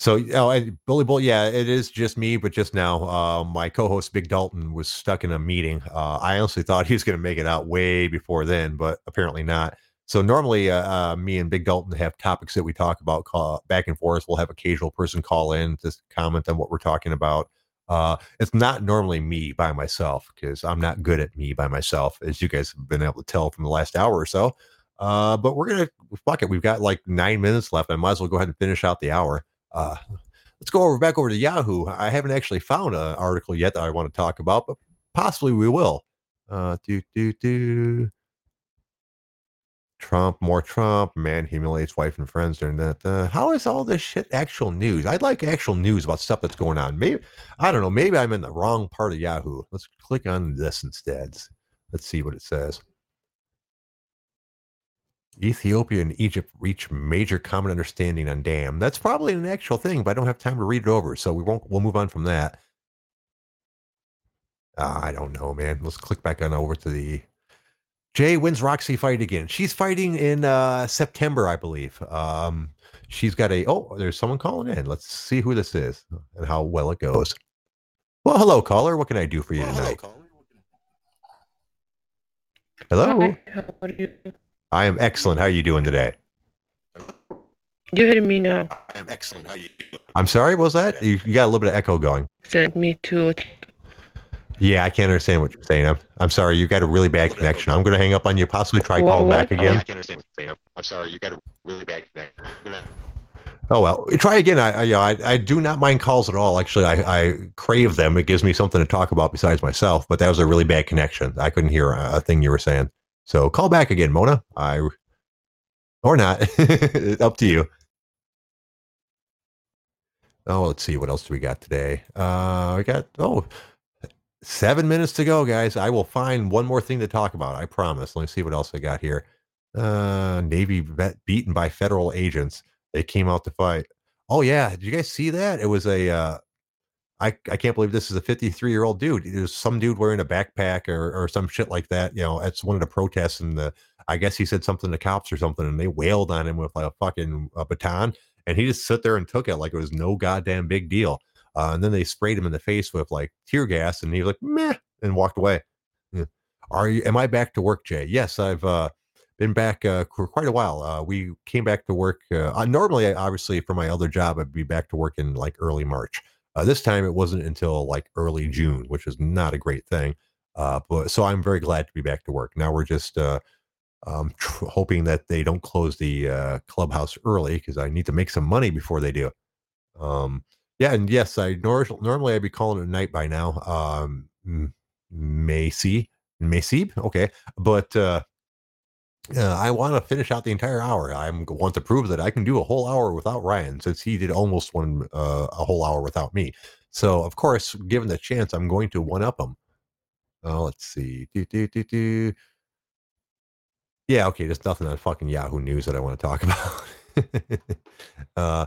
[SPEAKER 1] so, oh, Bully Bull, yeah, it is just me, but just now, uh, my co-host Big Dalton was stuck in a meeting. Uh, I honestly thought he was going to make it out way before then, but apparently not. So normally, uh, uh, me and Big Dalton have topics that we talk about call, back and forth. We'll have occasional person call in to comment on what we're talking about. Uh, it's not normally me by myself because I'm not good at me by myself, as you guys have been able to tell from the last hour or so. Uh, but we're gonna fuck it. We've got like nine minutes left. I might as well go ahead and finish out the hour. Uh, let's go over back over to Yahoo. I haven't actually found an article yet that I want to talk about, but possibly we will. Uh, do do do. Trump, more Trump, man humiliates wife and friends during that. Uh, how is all this shit actual news? I'd like actual news about stuff that's going on. Maybe I don't know. Maybe I'm in the wrong part of Yahoo. Let's click on this instead. Let's see what it says. Ethiopia and Egypt reach major common understanding on dam. That's probably an actual thing, but I don't have time to read it over, so we won't. We'll move on from that. Uh, I don't know, man. Let's click back on over to the Jay wins Roxy fight again. She's fighting in uh, September, I believe. Um, she's got a oh, there's someone calling in. Let's see who this is and how well it goes. Well, hello, caller. What can I do for you tonight? Hello. Hi, how are you? I am excellent. How are you doing today?
[SPEAKER 3] You hear me now?
[SPEAKER 1] I am excellent. How are you doing? I'm sorry. What was that? You, you got a little bit of echo going.
[SPEAKER 3] Send me to
[SPEAKER 1] yeah, I can't understand what you're saying. I'm, I'm sorry. You got a really bad connection. I'm going to hang up on you. Possibly try calling back again. I can't understand what you're saying. I'm sorry. You got a really bad connection. Oh well, try again. I, I, yeah, I, I, do not mind calls at all. Actually, I, I crave them. It gives me something to talk about besides myself. But that was a really bad connection. I couldn't hear a, a thing you were saying. So call back again, Mona. I or not. [laughs] Up to you. Oh, let's see. What else do we got today? Uh, we got oh Seven minutes to go, guys. I will find one more thing to talk about. I promise. Let me see what else I got here. Uh, Navy beaten by federal agents. They came out to fight. Oh yeah, did you guys see that? It was a. Uh, I I can't believe this is a 53 year old dude. It was some dude wearing a backpack or or some shit like that. You know, it's one of the protests, and the I guess he said something to cops or something, and they wailed on him with like a fucking a baton, and he just sit there and took it like it was no goddamn big deal. Uh, and then they sprayed him in the face with like tear gas, and he was like meh, and walked away. Are you? Am I back to work, Jay? Yes, I've uh, been back uh, for quite a while. Uh, we came back to work. Uh, normally, obviously, for my other job, I'd be back to work in like early March. Uh, this time, it wasn't until like early June, which is not a great thing. But so I'm very glad to be back to work. Now we're just um, [laughs] tr- hoping that they don't close the clubhouse early because I need to make some money before they do. Um, yeah, and yes, I nor- normally I'd be calling it a night by now. Um, Macy, Macy, okay, but uh, uh, I want to finish out the entire hour. I want to prove that I can do a whole hour without Ryan, since he did almost one uh, a whole hour without me. So, of course, given the chance, I'm going to one up him. Uh, let's see. Do, do, do, do. Yeah, okay. There's nothing on fucking Yahoo News that I want to talk [laughs] about. uh,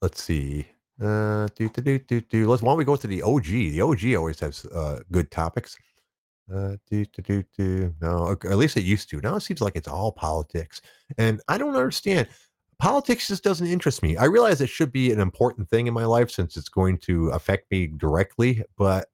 [SPEAKER 1] let's see. Uh, do, do, do, do. Let's, why don't we go to the OG? The OG always has uh, good topics. Uh, do, do, do, do. No, at least it used to. Now it seems like it's all politics. And I don't understand. Politics just doesn't interest me. I realize it should be an important thing in my life since it's going to affect me directly, but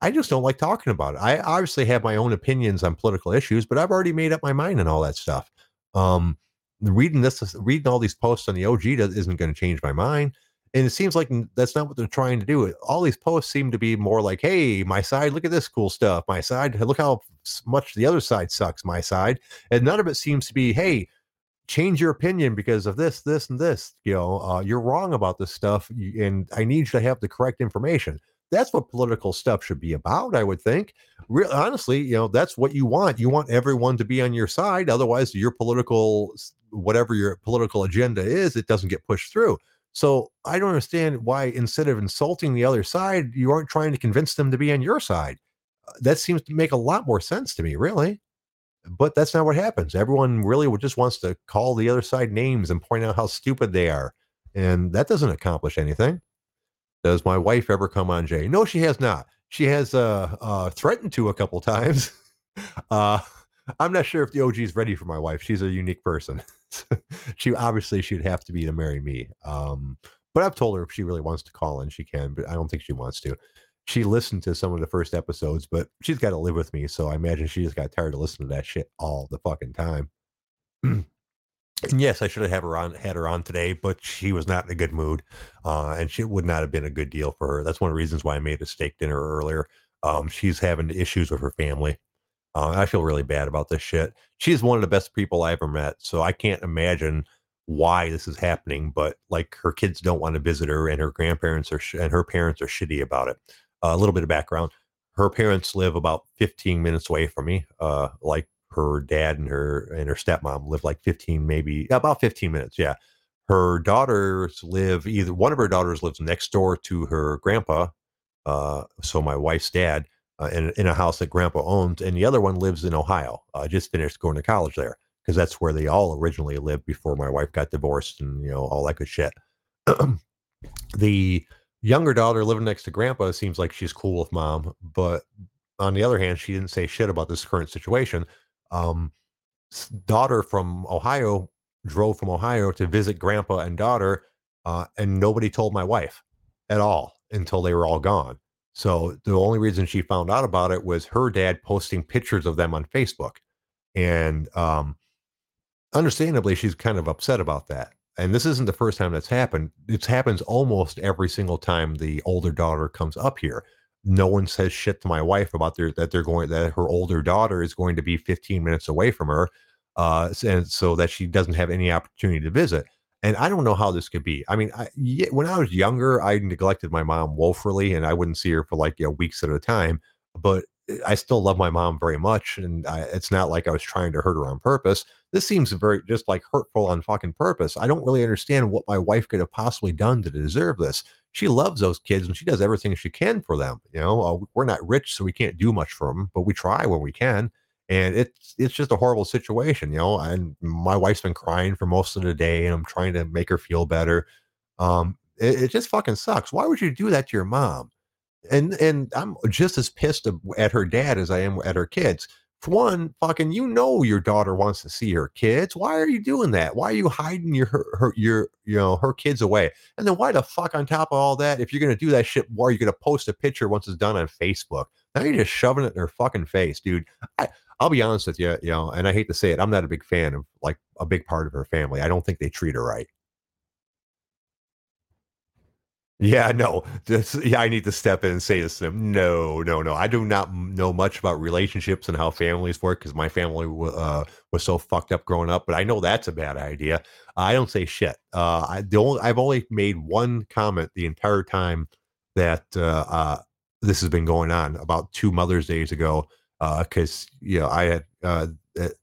[SPEAKER 1] I just don't like talking about it. I obviously have my own opinions on political issues, but I've already made up my mind on all that stuff. Um, reading this, reading all these posts on the OG isn't going to change my mind. And it seems like that's not what they're trying to do. All these posts seem to be more like, "Hey, my side, look at this cool stuff. My side, look how much the other side sucks. My side," and none of it seems to be, "Hey, change your opinion because of this, this, and this. You know, uh, you're wrong about this stuff, and I need you to have the correct information." That's what political stuff should be about, I would think. Real honestly, you know, that's what you want. You want everyone to be on your side. Otherwise, your political, whatever your political agenda is, it doesn't get pushed through. So I don't understand why instead of insulting the other side, you aren't trying to convince them to be on your side. Uh, that seems to make a lot more sense to me, really. But that's not what happens. Everyone really just wants to call the other side names and point out how stupid they are. And that doesn't accomplish anything. Does my wife ever come on Jay? No, she has not. She has uh, uh, threatened to a couple times. [laughs] uh, I'm not sure if the OG is ready for my wife. She's a unique person. [laughs] she obviously she'd have to be to marry me. Um, but I've told her if she really wants to call in, she can. But I don't think she wants to. She listened to some of the first episodes, but she's got to live with me. So I imagine she just got tired of listening to that shit all the fucking time. [clears throat] And yes, I should have had her on, had her on today, but she was not in a good mood, uh, and she would not have been a good deal for her. That's one of the reasons why I made a steak dinner earlier. Um, she's having issues with her family. Uh, I feel really bad about this shit. She's one of the best people I ever met, so I can't imagine why this is happening. But like, her kids don't want to visit her, and her grandparents are sh- and her parents are shitty about it. Uh, a little bit of background: her parents live about 15 minutes away from me. Uh, like her dad and her and her stepmom live like 15 maybe about 15 minutes yeah her daughters live either one of her daughters lives next door to her grandpa uh, so my wife's dad uh, in, in a house that grandpa owns and the other one lives in ohio. Uh, just finished going to college there because that's where they all originally lived before my wife got divorced and you know all that good shit. [clears throat] The younger daughter living next to grandpa seems like she's cool with mom but on the other hand she didn't say shit about this current situation. Um, daughter from Ohio drove from Ohio to visit grandpa and daughter, uh, and nobody told my wife at all until they were all gone. So the only reason she found out about it was her dad posting pictures of them on Facebook, and um, understandably, she's kind of upset about that. And this isn't the first time that's happened. It happens almost every single time the older daughter comes up here no one says shit to my wife about their that they're going that her older daughter is going to be 15 minutes away from her uh and so that she doesn't have any opportunity to visit and i don't know how this could be i mean I, when i was younger i neglected my mom woefully and i wouldn't see her for like you know weeks at a time but I still love my mom very much, and I, it's not like I was trying to hurt her on purpose. This seems very just like hurtful on fucking purpose. I don't really understand what my wife could have possibly done to deserve this. She loves those kids, and she does everything she can for them. You know, uh, we're not rich, so we can't do much for them, but we try when we can. And it's it's just a horrible situation, you know. And my wife's been crying for most of the day, and I'm trying to make her feel better. Um, it, it just fucking sucks. Why would you do that to your mom? and and I'm just as pissed at her dad as I am at her kids. For one, fucking, you know your daughter wants to see her kids. Why are you doing that? Why are you hiding your her, her your you know her kids away? And then why the fuck on top of all that, if you're gonna do that shit, why are you gonna post a picture once it's done on Facebook? Now you're just shoving it in her fucking face, dude. I, I'll be honest with you, you know, and I hate to say it, I'm not a big fan of like a big part of her family. I don't think they treat her right. Yeah, no. This, yeah, I need to step in and say this to them. No, no, no. I do not know much about relationships and how families work because my family uh, was so fucked up growing up. But I know that's a bad idea. I don't say shit. Uh, I the only, I've only made one comment the entire time that uh, uh this has been going on. About two Mother's Days ago, because uh, you know I had uh,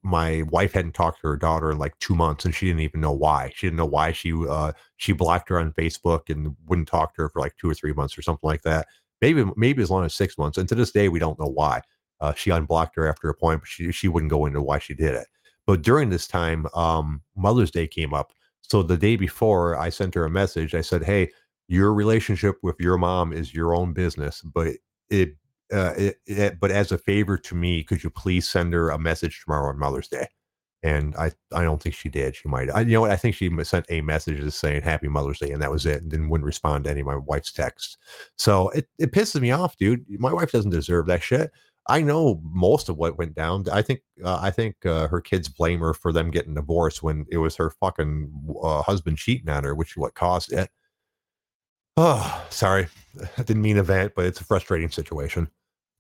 [SPEAKER 1] my wife hadn't talked to her daughter in like two months, and she didn't even know why. She didn't know why she uh, she blocked her on Facebook and wouldn't talk to her for like two or three months or something like that. Maybe maybe as long as six months. And to this day, we don't know why. Uh, she unblocked her after a point, but she she wouldn't go into why she did it. But during this time, um, Mother's Day came up. So the day before, I sent her a message. I said, "Hey, your relationship with your mom is your own business, but it uh, it, it, but as a favor to me, could you please send her a message tomorrow on Mother's Day? And I, I don't think she did. She might, I, you know what? I think she sent a message just saying Happy Mother's Day, and that was it, and then wouldn't respond to any of my wife's texts. So it, it pisses me off, dude. My wife doesn't deserve that shit. I know most of what went down. I think uh, I think uh, her kids blame her for them getting divorced when it was her fucking uh, husband cheating on her, which is what caused it. Oh, [sighs] sorry, [laughs] I didn't mean event, but it's a frustrating situation.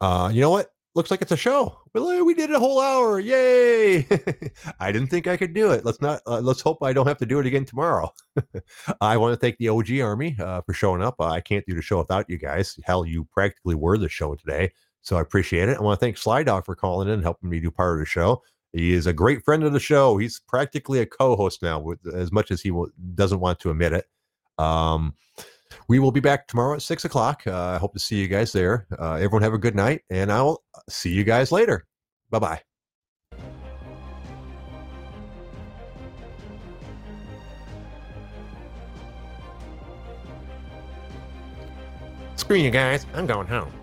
[SPEAKER 1] Uh, you know what? Looks like it's a show. Well, we did a whole hour. Yay! [laughs] I didn't think I could do it. Let's not. Uh, let's hope I don't have to do it again tomorrow. [laughs] I want to thank the OG Army uh, for showing up. I can't do the show without you guys. Hell, you practically were the show today. So I appreciate it. I want to thank Slydawg for calling in and helping me do part of the show. He is a great friend of the show. He's practically a co-host now, with as much as he doesn't want to admit it. Um, we will be back tomorrow at six o'clock. Uh, I hope to see you guys there. Uh, everyone have a good night, and I'll see you guys later. Bye bye. Screw you guys. I'm going home.